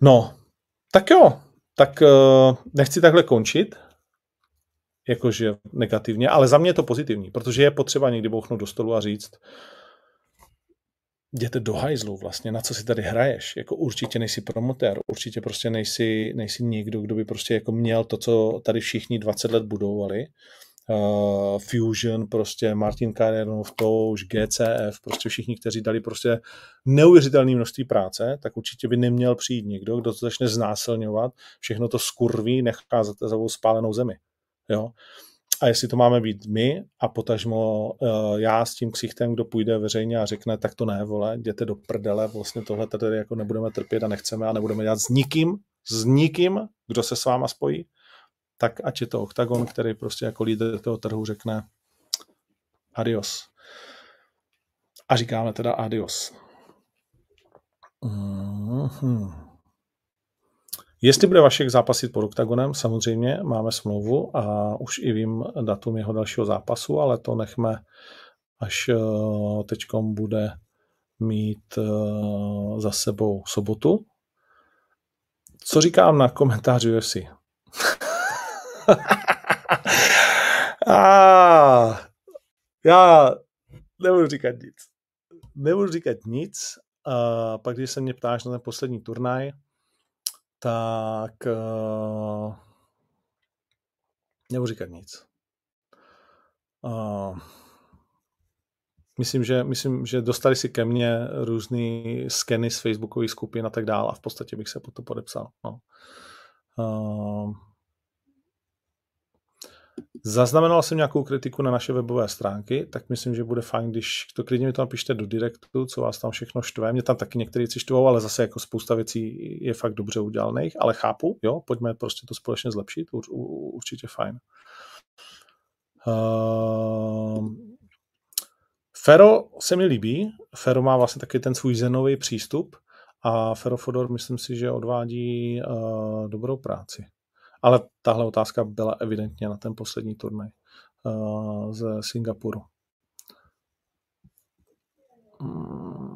No, tak jo, tak uh, nechci takhle končit, jakože negativně, ale za mě je to pozitivní, protože je potřeba někdy bouchnout do stolu a říct, jděte do hajzlu vlastně, na co si tady hraješ. Jako určitě nejsi promotér, určitě prostě nejsi, nejsi někdo, kdo by prostě jako měl to, co tady všichni 20 let budovali. Uh, Fusion, prostě Martin Karenov, Touž, GCF, prostě všichni, kteří dali prostě neuvěřitelné množství práce, tak určitě by neměl přijít někdo, kdo to začne znásilňovat, všechno to skurví, nechá za sebou spálenou zemi. Jo? A jestli to máme být my a potažmo uh, já s tím ksichtem, kdo půjde veřejně a řekne, tak to ne, vole, jděte do prdele, vlastně tohle tady jako nebudeme trpět a nechceme a nebudeme dělat s nikým, s nikým, kdo se s váma spojí, tak ať je to Octagon, který prostě jako lídr toho trhu řekne adios. A říkáme teda adios. Mm-hmm. Jestli bude Vašek zápasit pod OKTAGONem, samozřejmě máme smlouvu a už i vím datum jeho dalšího zápasu, ale to nechme, až uh, teďkom bude mít uh, za sebou sobotu. Co říkám na komentáři UFC? ah, já nebudu říkat nic. Nebudu říkat nic. Uh, pak, když se mě ptáš na ten poslední turnaj, tak uh, nebudu říkat nic. Uh, myslím, že, myslím, že dostali si ke mně různé skeny z facebookových skupin a tak dále a v podstatě bych se po to podepsal. No. Uh, Zaznamenal jsem nějakou kritiku na naše webové stránky, tak myslím, že bude fajn, když to klidně mi to napište do direktu, co vás tam všechno štve. Mě tam taky některé věci štvou, ale zase jako spousta věcí je fakt dobře udělaných, ale chápu, jo, pojďme prostě to společně zlepšit, ur, určitě fajn. Uh, Fero se mi líbí, Fero má vlastně taky ten svůj zenový přístup a Fero Fodor myslím si, že odvádí uh, dobrou práci. Ale tahle otázka byla evidentně na ten poslední turnaj uh, z Singapuru. Hmm.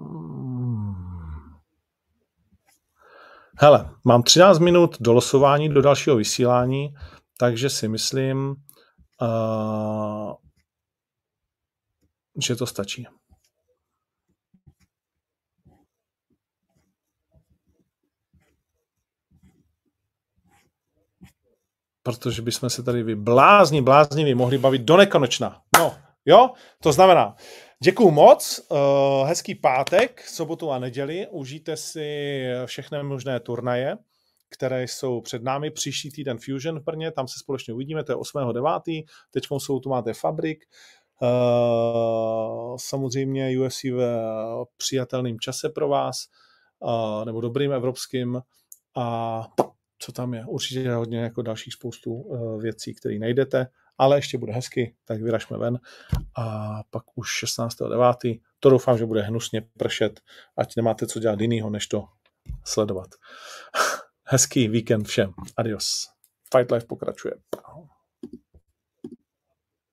Hele, mám 13 minut do losování, do dalšího vysílání, takže si myslím, uh, že to stačí. Protože bychom se tady vy blázni, blázni, mohli bavit do nekonečna. No, jo, to znamená, děkuju moc, uh, hezký pátek, sobotu a neděli, užijte si všechny možné turnaje, které jsou před námi. Příští týden Fusion v Brně, tam se společně uvidíme, to je 8.9. Teď jsou tu máte Fabrik, uh, samozřejmě UFC v přijatelném čase pro vás, uh, nebo dobrým evropským a co tam je. Určitě je hodně jako dalších spoustu uh, věcí, které najdete, ale ještě bude hezky, tak vyražme ven. A pak už 16.9. To doufám, že bude hnusně pršet, ať nemáte co dělat jinýho, než to sledovat. Hezký víkend všem. Adios. Fight Life pokračuje.